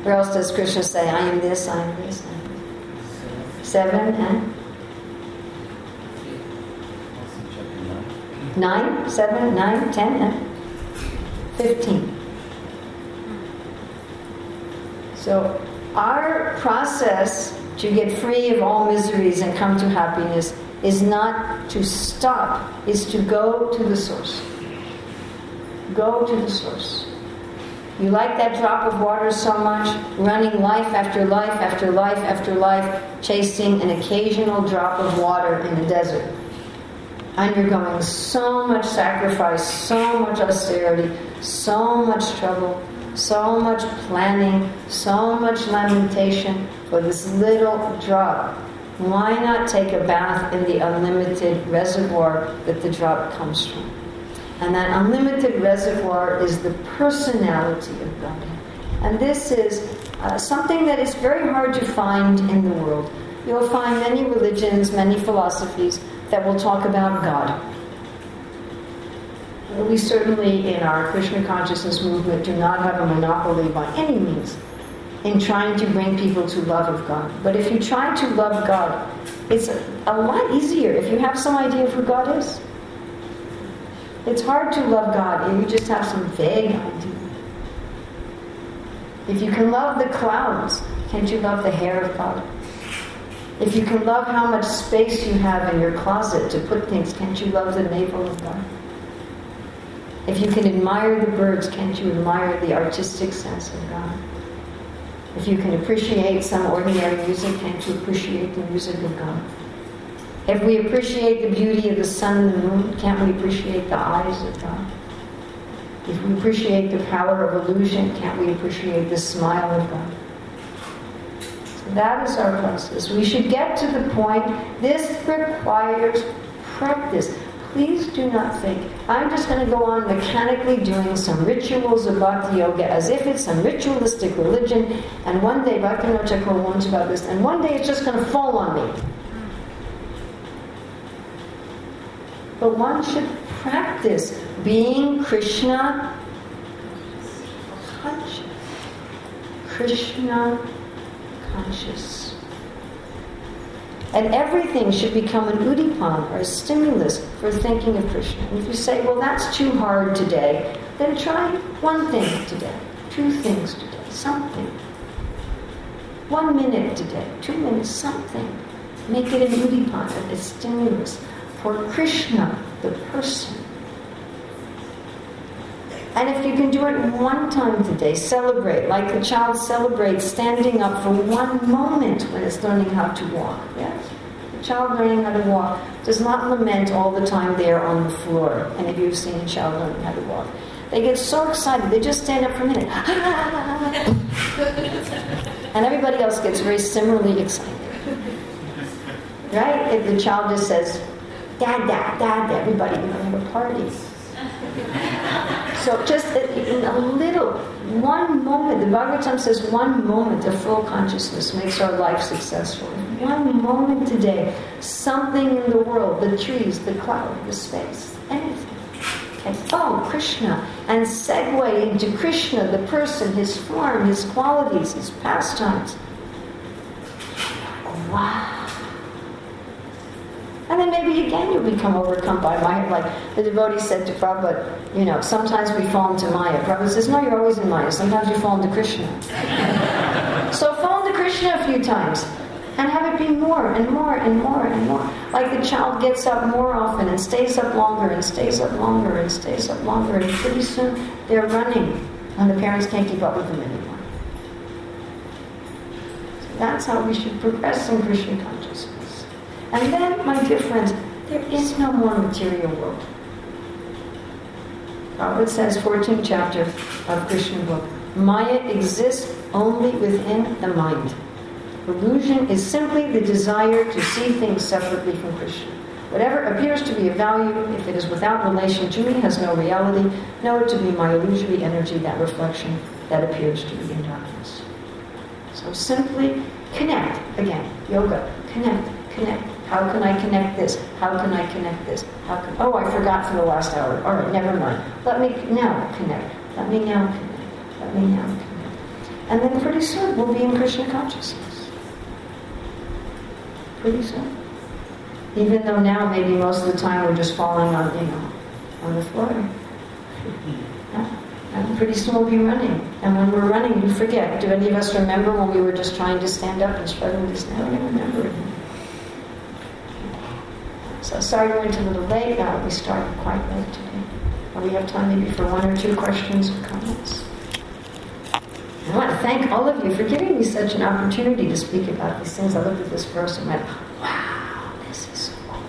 Where else does Krishna say, I am this, I am this? I am this? Seven and? Nine, seven, nine, ten, and fifteen. So our process to get free of all miseries and come to happiness is not to stop, is to go to the source. Go to the source. You like that drop of water so much, running life after life after life after life, chasing an occasional drop of water in the desert. Undergoing so much sacrifice, so much austerity, so much trouble, so much planning, so much lamentation for this little drop. Why not take a bath in the unlimited reservoir that the drop comes from? And that unlimited reservoir is the personality of God. And this is uh, something that is very hard to find in the world. You'll find many religions, many philosophies that will talk about God. We certainly, in our Krishna consciousness movement, do not have a monopoly by any means in trying to bring people to love of God. But if you try to love God, it's a, lot easier if you have some idea of who God is. It's hard to love God if you just have some vague idea. If you can love the clouds, can't you love the hair of God? If you can love how much space you have in your closet to put things, can't you love the navel of God? If you can admire the birds, can't you admire the artistic sense of God? If you can appreciate some ordinary music, can't you appreciate the music of God? If we appreciate the beauty of the sun and the moon, can't we appreciate the eyes of God? If we appreciate the power of illusion, can't we appreciate the smile of God? So that is our process. We should get to the point, this requires practice. Please do not think, I'm just going to go on mechanically doing some rituals of bhakti yoga as if it's some ritualistic religion, and one day, Bhaktivinoda Thakur warns about this, and one day it's just going to fall on me. But one should practice being Krishna conscious. Krishna conscious. And everything should become an udipan or a stimulus for thinking of Krishna. And if you say, well, that's too hard today, then try one thing today, two things today, something. One minute today, two minutes, something. Make it an udipan, a stimulus for Krishna, the person. And if you can do it one time today, celebrate, like a child celebrates standing up for one moment when it's learning how to walk. Yes? The child learning how to walk does not lament all the time there on the floor. And if you've seen a child learning how to walk, They get so excited, they just stand up for a minute. and everybody else gets very similarly excited. Right? If the child just says, Dad, Dad, Dad, everybody, you know, have a party. So just in a little, one moment, the Bhagavatam says one moment of full consciousness makes our life successful. One moment today, something in the world, the trees, the cloud, the space, anything. And oh, Krishna, and segue into Krishna, the person, his form, his qualities, his pastimes. Wow. And then maybe again you'll become overcome by Maya. Like the devotee said to Prabhupada, you know, sometimes we fall into Maya. Prabhupada says, no, you're always in Maya. Sometimes you fall into Krishna. so fall into Krishna a few times and have it be more and more and more and more. Like the child gets up more often and stays up longer and stays up longer and stays up longer. And pretty soon they're running and the parents can't keep up with them anymore. So that's how we should progress in Krishna consciousness. And then, my dear friends, there is no more material world. Prabhupada says, 14th chapter of Krishna book, Maya exists only within the mind. Illusion is simply the desire to see things separately from Krishna. Whatever appears to be of value, if it is without relation to me, has no reality, know it to be my illusory energy, that reflection that appears to be in darkness. So simply connect, again, yoga, connect, connect, how can I connect this? How can I connect this? How can, oh, I forgot for the last hour. All right, never mind. Let me now connect. Let me now connect. Let me now connect. And then pretty soon we'll be in Krishna consciousness. Pretty soon. Even though now maybe most of the time we're just falling on, you know, on the floor. Yeah. And pretty soon we'll be running. And when we're running, we forget. Do any of us remember when we were just trying to stand up and struggling to stand? I don't remember. So sorry we went a little late. Now we started quite late today. But we have time maybe for one or two questions or comments. I want to thank all of you for giving me such an opportunity to speak about these things. I looked at this verse and went, wow, this is so cool.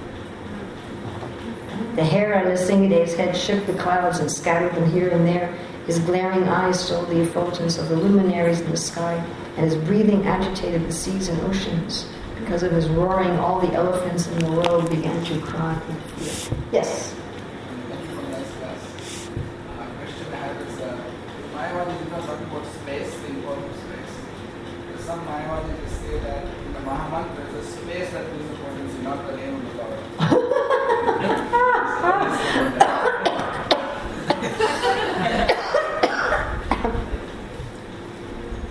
The hair on the Nrsingadev's head shook the clouds and scattered them here and there. His glaring eyes stole the effulgence of the luminaries in the sky, and his breathing agitated the seas and oceans. Because of his roaring, all the elephants in the world began to cry in fear. Yes? Thank you for the nice class. Question I have is, Mayavadi did not about space, the importance of space. Because some Mayavadis say that in the Mahamantra, there's a space that is not the name of the Lord.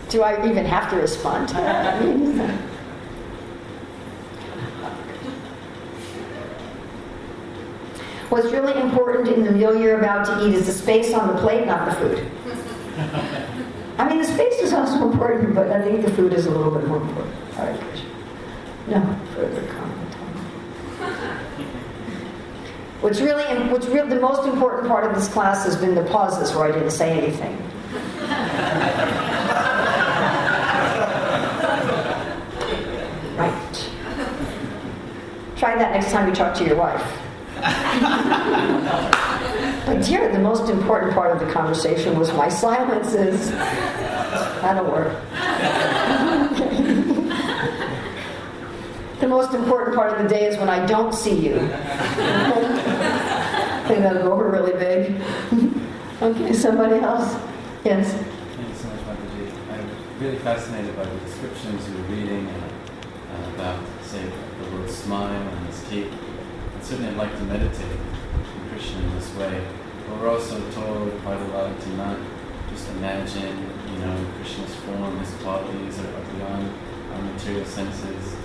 Do I even have to respond to that? What's really important in the meal you're about to eat is the space on the plate, not the food. I mean, the space is also important, but I think the food is a little bit more important. All right, Krishna. No further comment. What's really, what's real, the most important part of this class has been the pauses where I didn't say anything. right. Try that next time you talk to your wife. But dear, the most important part of the conversation was my silences. That'll work. the most important part of the day is when I don't see you. I think that'll go over really big. okay, somebody else? Yes. Thank you so much, Mataji. I'm really fascinated by the descriptions you were reading uh, about, say, the word smile and his teeth certainly I'd like to meditate in Krishna in this way. But we're also told quite a lot to not just imagine, you know, Krishna's form, his qualities are, beyond our material senses.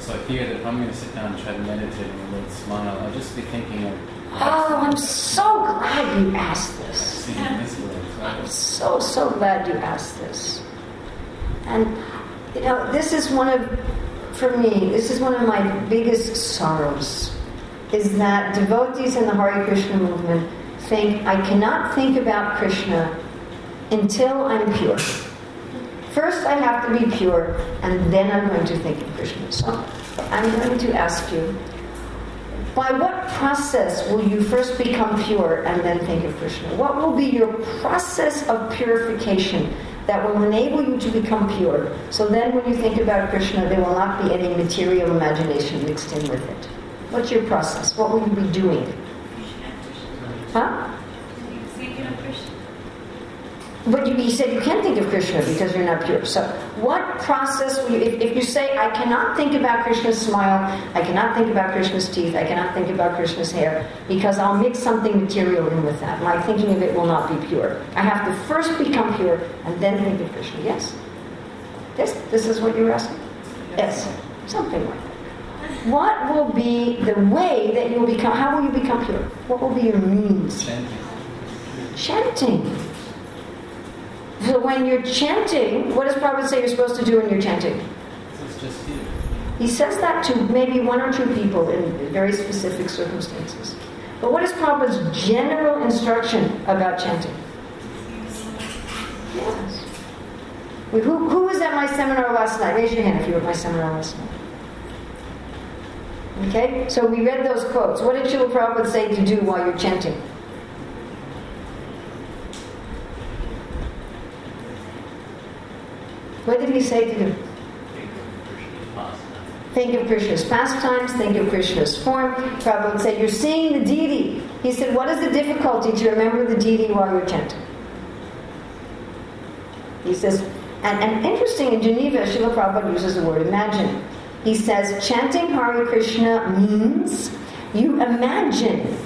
So I figure that if I'm going to sit down and try to meditate the Lord smile, I'll just be thinking of. Oh, I'm so glad you asked this. this I'm so, so glad you asked this. And, you know, this is one of, for me, this is one of my biggest sorrows is that devotees in the Hare Krishna movement think I cannot think about Krishna until I'm pure. First, I have to be pure, and then I'm going to think of Krishna. So, I'm going to ask you By what process will you first become pure and then think of Krishna? What will be your process of purification that will enable you to become pure? So then when you think about Krishna, there will not be any material imagination mixed in with it. What's your process? What will you be doing? Huh? But you, you said you can't think of Krishna because you're not pure. So, what process will you, if, if you say, I cannot think about Krishna's smile, I cannot think about Krishna's teeth, I cannot think about Krishna's hair, because I'll mix something material in with that. My thinking of it will not be pure. I have to first become pure and then think of Krishna. Yes? Yes? This is what you're asking? Yes. Something like that. What will be the way that you will become, how will you become pure? What will be your means? Chanting. Chanting. So when you're chanting, what does Prabhupada say you're supposed to do when you're chanting? It's just here. He says that to maybe one or two people in very specific circumstances. But what is Prabhupada's general instruction about chanting? Yes. Wait, Who, who was at my seminar last night? Raise your hand if you were at my seminar last night. Okay, so we read those quotes. What did Srila Prabhupada say to do while you're chanting? What did he say to do? Think of Krishna's pastimes, think of Krishna's form. Prabhupada said, You're seeing the deity. He said, What is the difficulty to remember the deity while you're chanting? He says, and, and interesting, in Geneva, Srila Prabhupada uses the word imagine. He says, chanting Hare Krishna means you imagine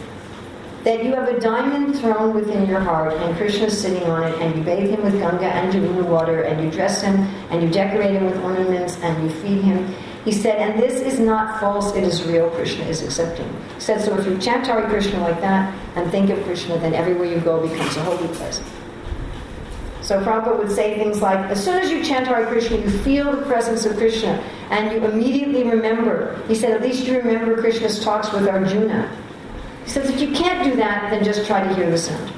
that you have a diamond throne within your heart and Krishna is sitting on it and you bathe him with Ganga and Jamuna water and you dress him and you decorate him with ornaments and you feed him. He said, and this is not false, it is real, Krishna is accepting. He said, so if you chant Hare Krishna like that and think of Krishna, then everywhere you go becomes a holy place. So Prabhupada would say things like, as soon as you chant Hare Krishna, you feel the presence of Krishna and you immediately remember. He said, at least you remember Krishna's talks with Arjuna. He says, if you can't do that, then just try to hear the sound.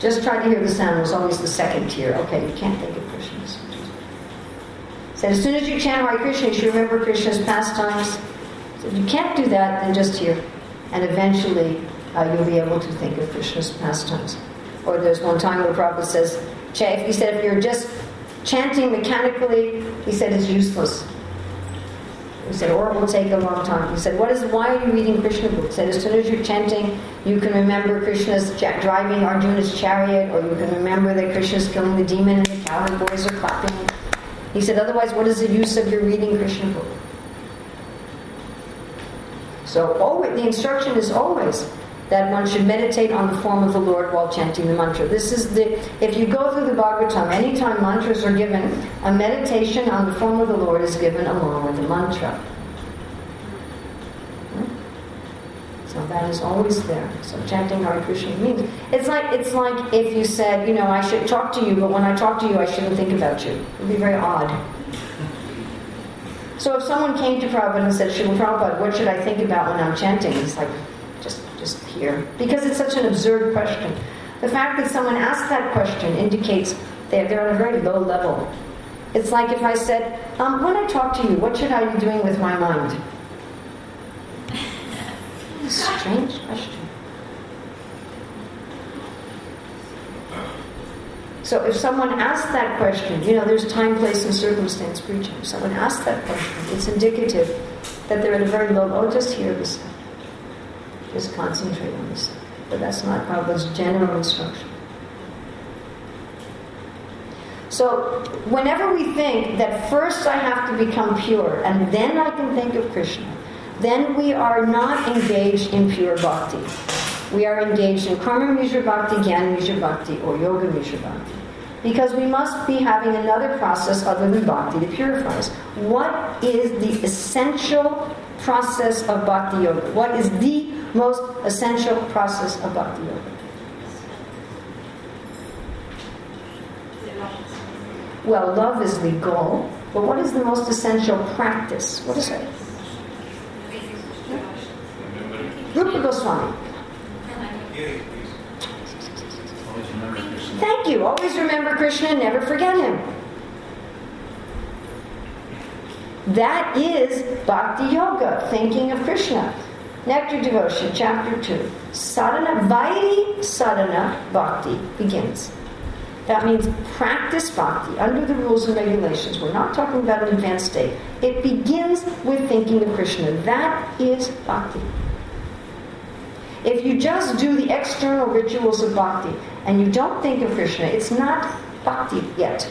Just try to hear the sound was always the second tier. Okay, you can't think of Krishna's. He said, as soon as you chant Hare Krishna, you should remember Krishna's pastimes. If you can't do that, then just hear. And eventually, uh, you'll be able to think of Krishna's pastimes. Or there's one time the prophet says, he said, if you're just chanting mechanically, he said it's useless. He said, or it will take a long time. He said, what is, why are you reading Krishna books? He said, as soon as you're chanting, you can remember Krishna's driving Arjuna's chariot, or you can remember that Krishna's killing the demon and the cowherd boys are clapping. He said, otherwise, what is the use of your reading Krishna book? So always, the instruction is always that one should meditate on the form of the Lord while chanting the mantra. This is the, if you go through the Bhagavatam, anytime mantras are given, a meditation on the form of the Lord is given along with the mantra. Hmm? So that is always there. So chanting Hare Krishna means it's like it's like if you said, you know, I should talk to you, but when I talk to you, I shouldn't think about you. It would be very odd. So if someone came to Prabhupada and said, Srila Prabhupada, what should I think about when I'm chanting? He's like, just here. Because it's such an absurd question. The fact that someone asked that question indicates that they're on a very low level. It's like if I said, um, when I talk to you, what should I be doing with my mind? Strange question. So if someone asks that question, you know, there's time, place, and circumstance preaching. If someone asks that question, it's indicative that they're at a very low, oh, just hear this. Just concentrate on this. But that's not Prabhupada's general instruction. So, whenever we think that first I have to become pure and then I can think of Krishna, then we are not engaged in pure bhakti. We are engaged in karma mishra bhakti, jnana mishra bhakti, or yoga mishra bhakti. Because we must be having another process other than bhakti to purify us. What is the essential process of bhakti yoga? What is the most essential process of bhakti yoga? Well, love is the goal, but what is the most essential practice? What is it? Rupa Goswami. Thank you. Always remember Krishna and never forget him. That is bhakti yoga, thinking of Krishna. Nectar Devotion, Chapter 2. Sadhana, Vaidhi Sadhana Bhakti begins. That means practice bhakti under the rules and regulations. We're not talking about an advanced state. It begins with thinking of Krishna. That is bhakti. If you just do the external rituals of bhakti and you don't think of Krishna, it's not bhakti yet.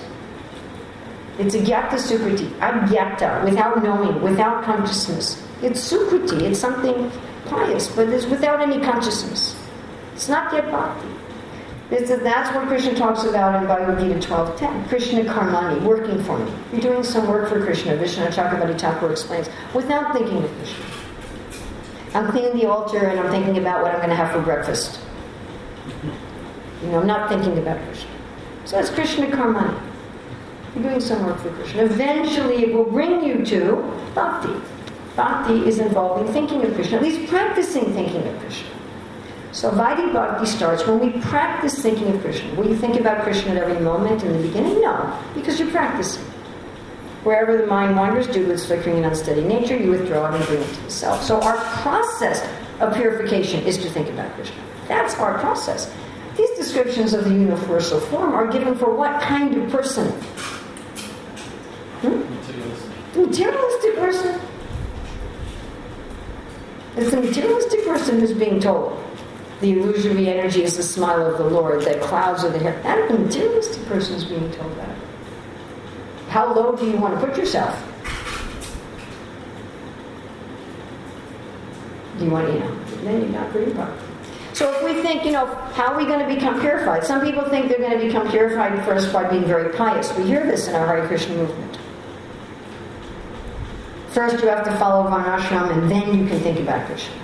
It's a gyata sukriti, agyata, without knowing, without consciousness. It's sukriti, it's something pious, but it's without any consciousness. It's not yet bhakti. It's, that's what Krishna talks about in Bhagavad Gita 12.10. Krishna karmani, working for me. You're doing some work for Krishna, Vishnu Chakravarti Thakur explains, without thinking of Krishna. I'm cleaning the altar and I'm thinking about what I'm going to have for breakfast. You know, I'm not thinking about Krishna. So that's Krishna karmani. You're doing some work for Krishna. Eventually it will bring you to bhakti. Bhakti is involving thinking of Krishna, at least practicing thinking of Krishna. So Vaidhi Bhakti starts when we practice thinking of Krishna. Will you think about Krishna at every moment in the beginning? No, because you're practicing. Wherever the mind wanders due to its flickering and unsteady nature, you withdraw it and bring it to the self. So our process of purification is to think about Krishna. That's our process. These descriptions of the universal form are given for what kind of person? Hmm? Materialistic. Materialistic person. It's the materialistic person who's being told the illusory energy is the smile of the Lord, that clouds are the hair. That the materialistic person is being told that. How low do you want to put yourself? Do you want to, you know, then you're not very proper. So if we think, you know, how are we going to become purified? Some people think they're going to become purified first by being very pious. We hear this in our Hare Krishna movement. First, you have to follow Varnashram, and then you can think about Krishna.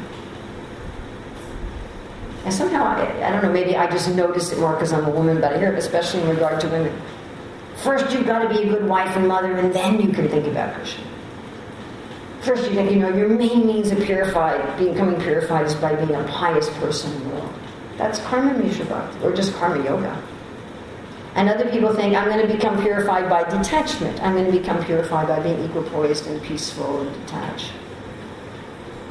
And somehow, I, I don't know, maybe I just notice it more because I'm a woman, but I hear it especially in regard to women. First, you've got to be a good wife and mother, and then you can think about Krishna. First, you, can you know, your main means of purified, becoming purified is by being a pious person in the world. That's karma mishra bhakti, or just karma yoga. And other people think, I'm going to become purified by detachment. I'm going to become purified by being equipoised and peaceful and detached.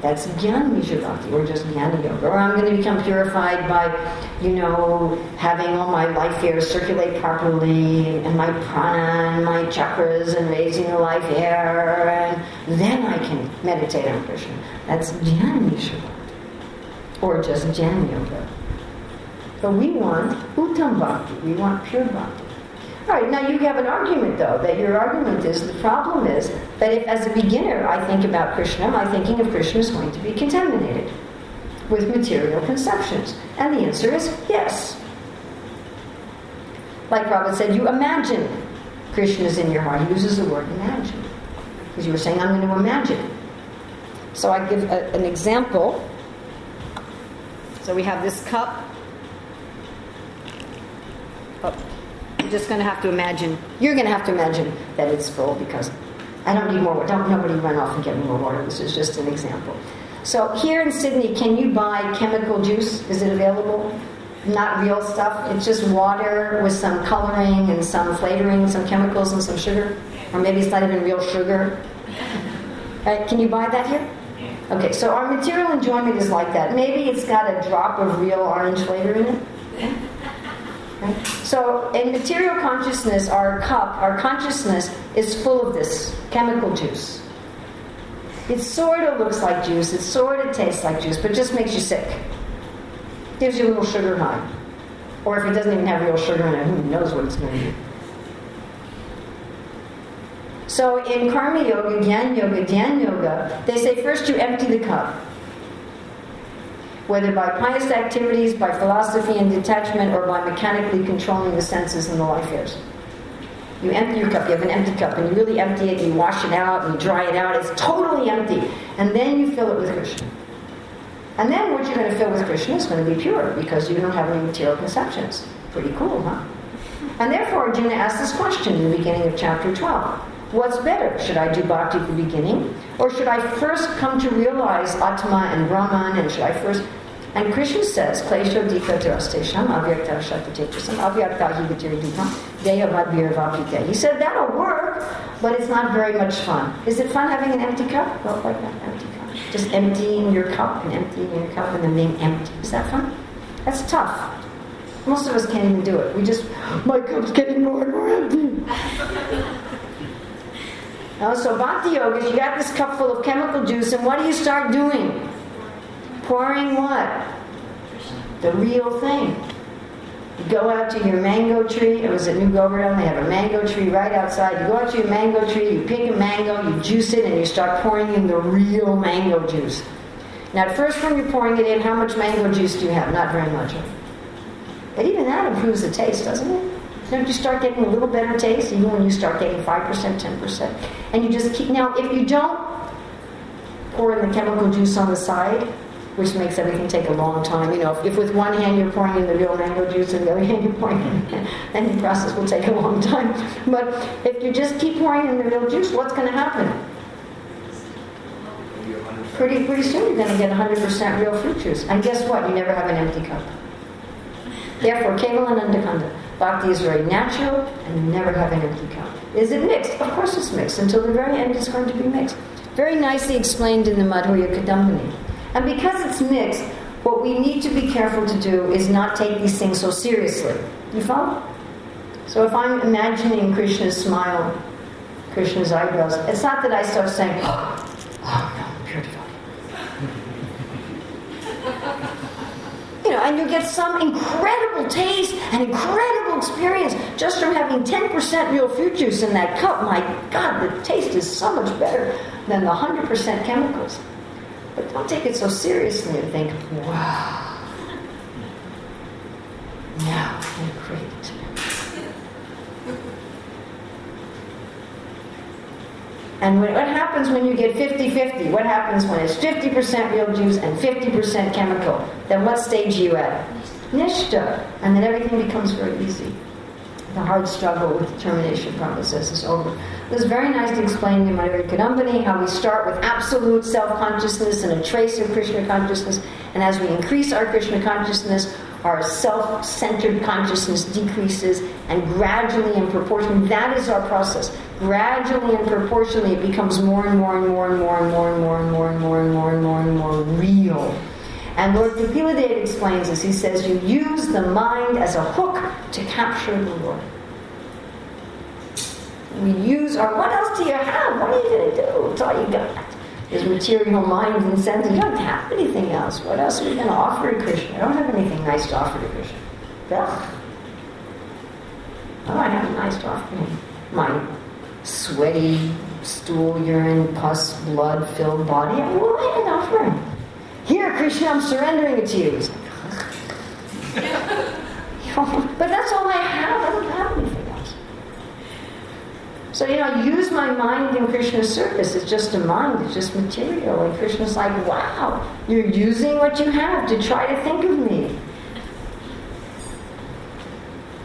That's Jnana Mishra or just Jnana Yoga. Or I'm going to become purified by, you know, having all my life airs circulate properly, and my prana, and my chakras, and raising the life air, and then I can meditate on Krishna. That's Jnana Mishra or just Jnana Yoga. But we want Uttam Bhakti, we want pure Bhakti. All right, now you have an argument though, that your argument is the problem is that if as a beginner I think about Krishna, my thinking of Krishna is going to be contaminated with material conceptions. And the answer is yes. Like Prabhupada said, you imagine Krishna is in your heart. He uses the word imagine. Because you were saying, I'm going to imagine. So I give a, an example. So we have this cup. Oh. You're just going to have to imagine. You're going to have to imagine that it's full because I don't need more water. Don't nobody run off and get me more water. This is just an example. So here in Sydney, can you buy chemical juice? Is it available? Not real stuff. It's just water with some coloring and some flavoring, some chemicals and some sugar, or maybe it's not even real sugar. Right? Can you buy that here? Okay, so our material enjoyment is like that. Maybe it's got a drop of real orange flavor in it. So, in material consciousness, our cup, our consciousness is full of this chemical juice. It sort of looks like juice, it sort of tastes like juice, but just makes you sick. Gives you a little sugar high. Or if it doesn't even have real sugar in it, who knows what it's going to do. So, in Karma Yoga, Gyan Yoga, Dhyan Yoga, they say first you empty the cup whether by pious activities, by philosophy and detachment, or by mechanically controlling the senses and the life airs. You empty your cup, you have an empty cup, and you really empty it, and you wash it out, and you dry it out, it's totally empty. And then you fill it with Krishna. And then what you're going to fill with Krishna is going to be pure, because you don't have any material conceptions. Pretty cool, huh? And therefore, Arjuna asked this question in the beginning of chapter 12. What's better? Should I do bhakti at the beginning? Or should I first come to realize Atma and Brahman? And should I first. And Krishna says, Klesho dika terastesham avyakta shatatetrasam avyakta hivatirudikam deyavadbir vapite. He said, that'll work, but it's not very much fun. Is it fun having an empty cup? Well, like an empty cup. Just emptying your cup and emptying your cup and then being empty. Is that fun? That's tough. Most of us can't even do it. We just, my cup's getting more and more empty. Now, so bhakti yoga, you got this cup full of chemical juice, and what do you start doing? Pouring what? The real thing. You go out to your mango tree. It was at New Govardhan. They have a mango tree right outside. You go out to your mango tree, you pick a mango, you juice it, and you start pouring in the real mango juice. Now, at first, when you're pouring it in, how much mango juice do you have? Not very much. But even that improves the taste, doesn't it? Don't you start getting a little better taste even when you start getting 5%, 10%? And you just keep. Now, if you don't pour in the chemical juice on the side, which makes everything take a long time. You know, if, if, with one hand you're pouring in the real mango juice and the other hand you're pouring in, then the process will take a long time. But if you just keep pouring in the real juice, what's going to happen? Pretty, pretty soon you're going to get 100% real fruit juice. And guess what? You never have an empty cup. Therefore, Kevalananda Kanda. Bhakti is very natural and you never have an empty cup. Is it mixed? Of course it's mixed. Until the very end it's going to be mixed. Very nicely explained in the Madhurya Kadambini. And because it's mixed, what we need to be careful to do is not take these things so seriously. You follow? So if I'm imagining Krishna's smile, Krishna's eyebrows, it's not that I start saying, oh, oh no, pure devotee. you know, and you get some incredible taste and incredible experience just from having 10% real fruit juice in that cup. My God, the taste is so much better than the 100% chemicals. But don't take it so seriously and think, wow, now I'm great. And what happens when you get 50 50? What happens when it's 50% real juice and 50% chemical? Then what stage are you at? Nishta. And then everything becomes very easy. The hard struggle with the determination process is over. It was very nice to explain in my Kadambini how we start with absolute self consciousness and a trace of Krishna consciousness, and as we increase our Krishna consciousness, our self centered consciousness decreases, and gradually and proportionally, that is our process. Gradually and proportionally, it becomes more and more and more and more and more and more and more and more and more and more and more real. And Lord Kapila explains this. He says, You use the mind as a hook to capture the Lord. We use our, what else do you have? What are you going to do? It's all you got. Is material mind and sense. You don't have anything else. What else are we going to offer to Krishna? I don't have anything nice to offer to Krishna. Ugh. Oh, I have a nice to. My sweaty, stool, urine, pus, blood filled body. I will I can offer him. Here, Krishna, I'm surrendering it to you. but that's all I have. I don't have anything else. So, you know, use my mind in Krishna's service. It's just a mind, it's just material. And Krishna's like, wow, you're using what you have to try to think of me.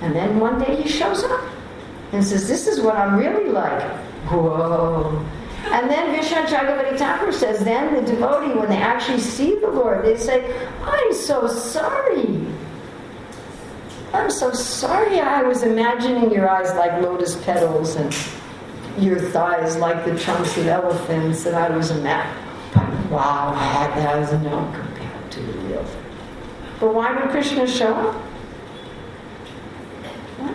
And then one day he shows up and says, This is what I'm really like. Whoa. And then Vishnu Chakravarti Thakur says, then the devotee, when they actually see the Lord, they say, I'm so sorry. I'm so sorry I was imagining your eyes like lotus petals and your thighs like the trunks of elephants, and I was a map. wow, that was no compared to the real thing. But why would Krishna show up?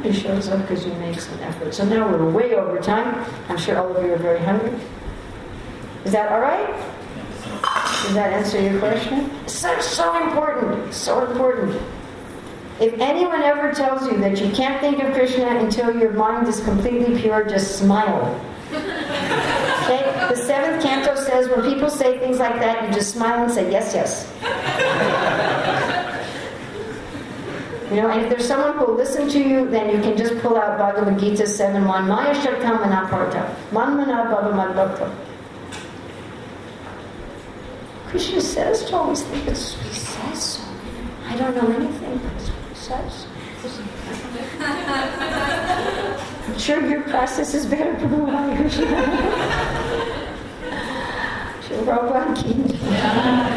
He shows up because you make some effort. So now we're way over time. I'm sure all of you are very hungry. Is that all right? Does that answer your question? So, so important. So important. If anyone ever tells you that you can't think of Krishna until your mind is completely pure, just smile. Okay? The seventh canto says when people say things like that, you just smile and say, yes, yes. You know, and if there's someone who will listen to you, then you can just pull out Bhagavad Gita 7.1, Maya Shaktam Manaparta, Manmana Bhava. Krishna says to always think it's he says so. I don't know anything, but he says. I'm sure your process is better, Prabhupada Krishna. Srila Prabhupada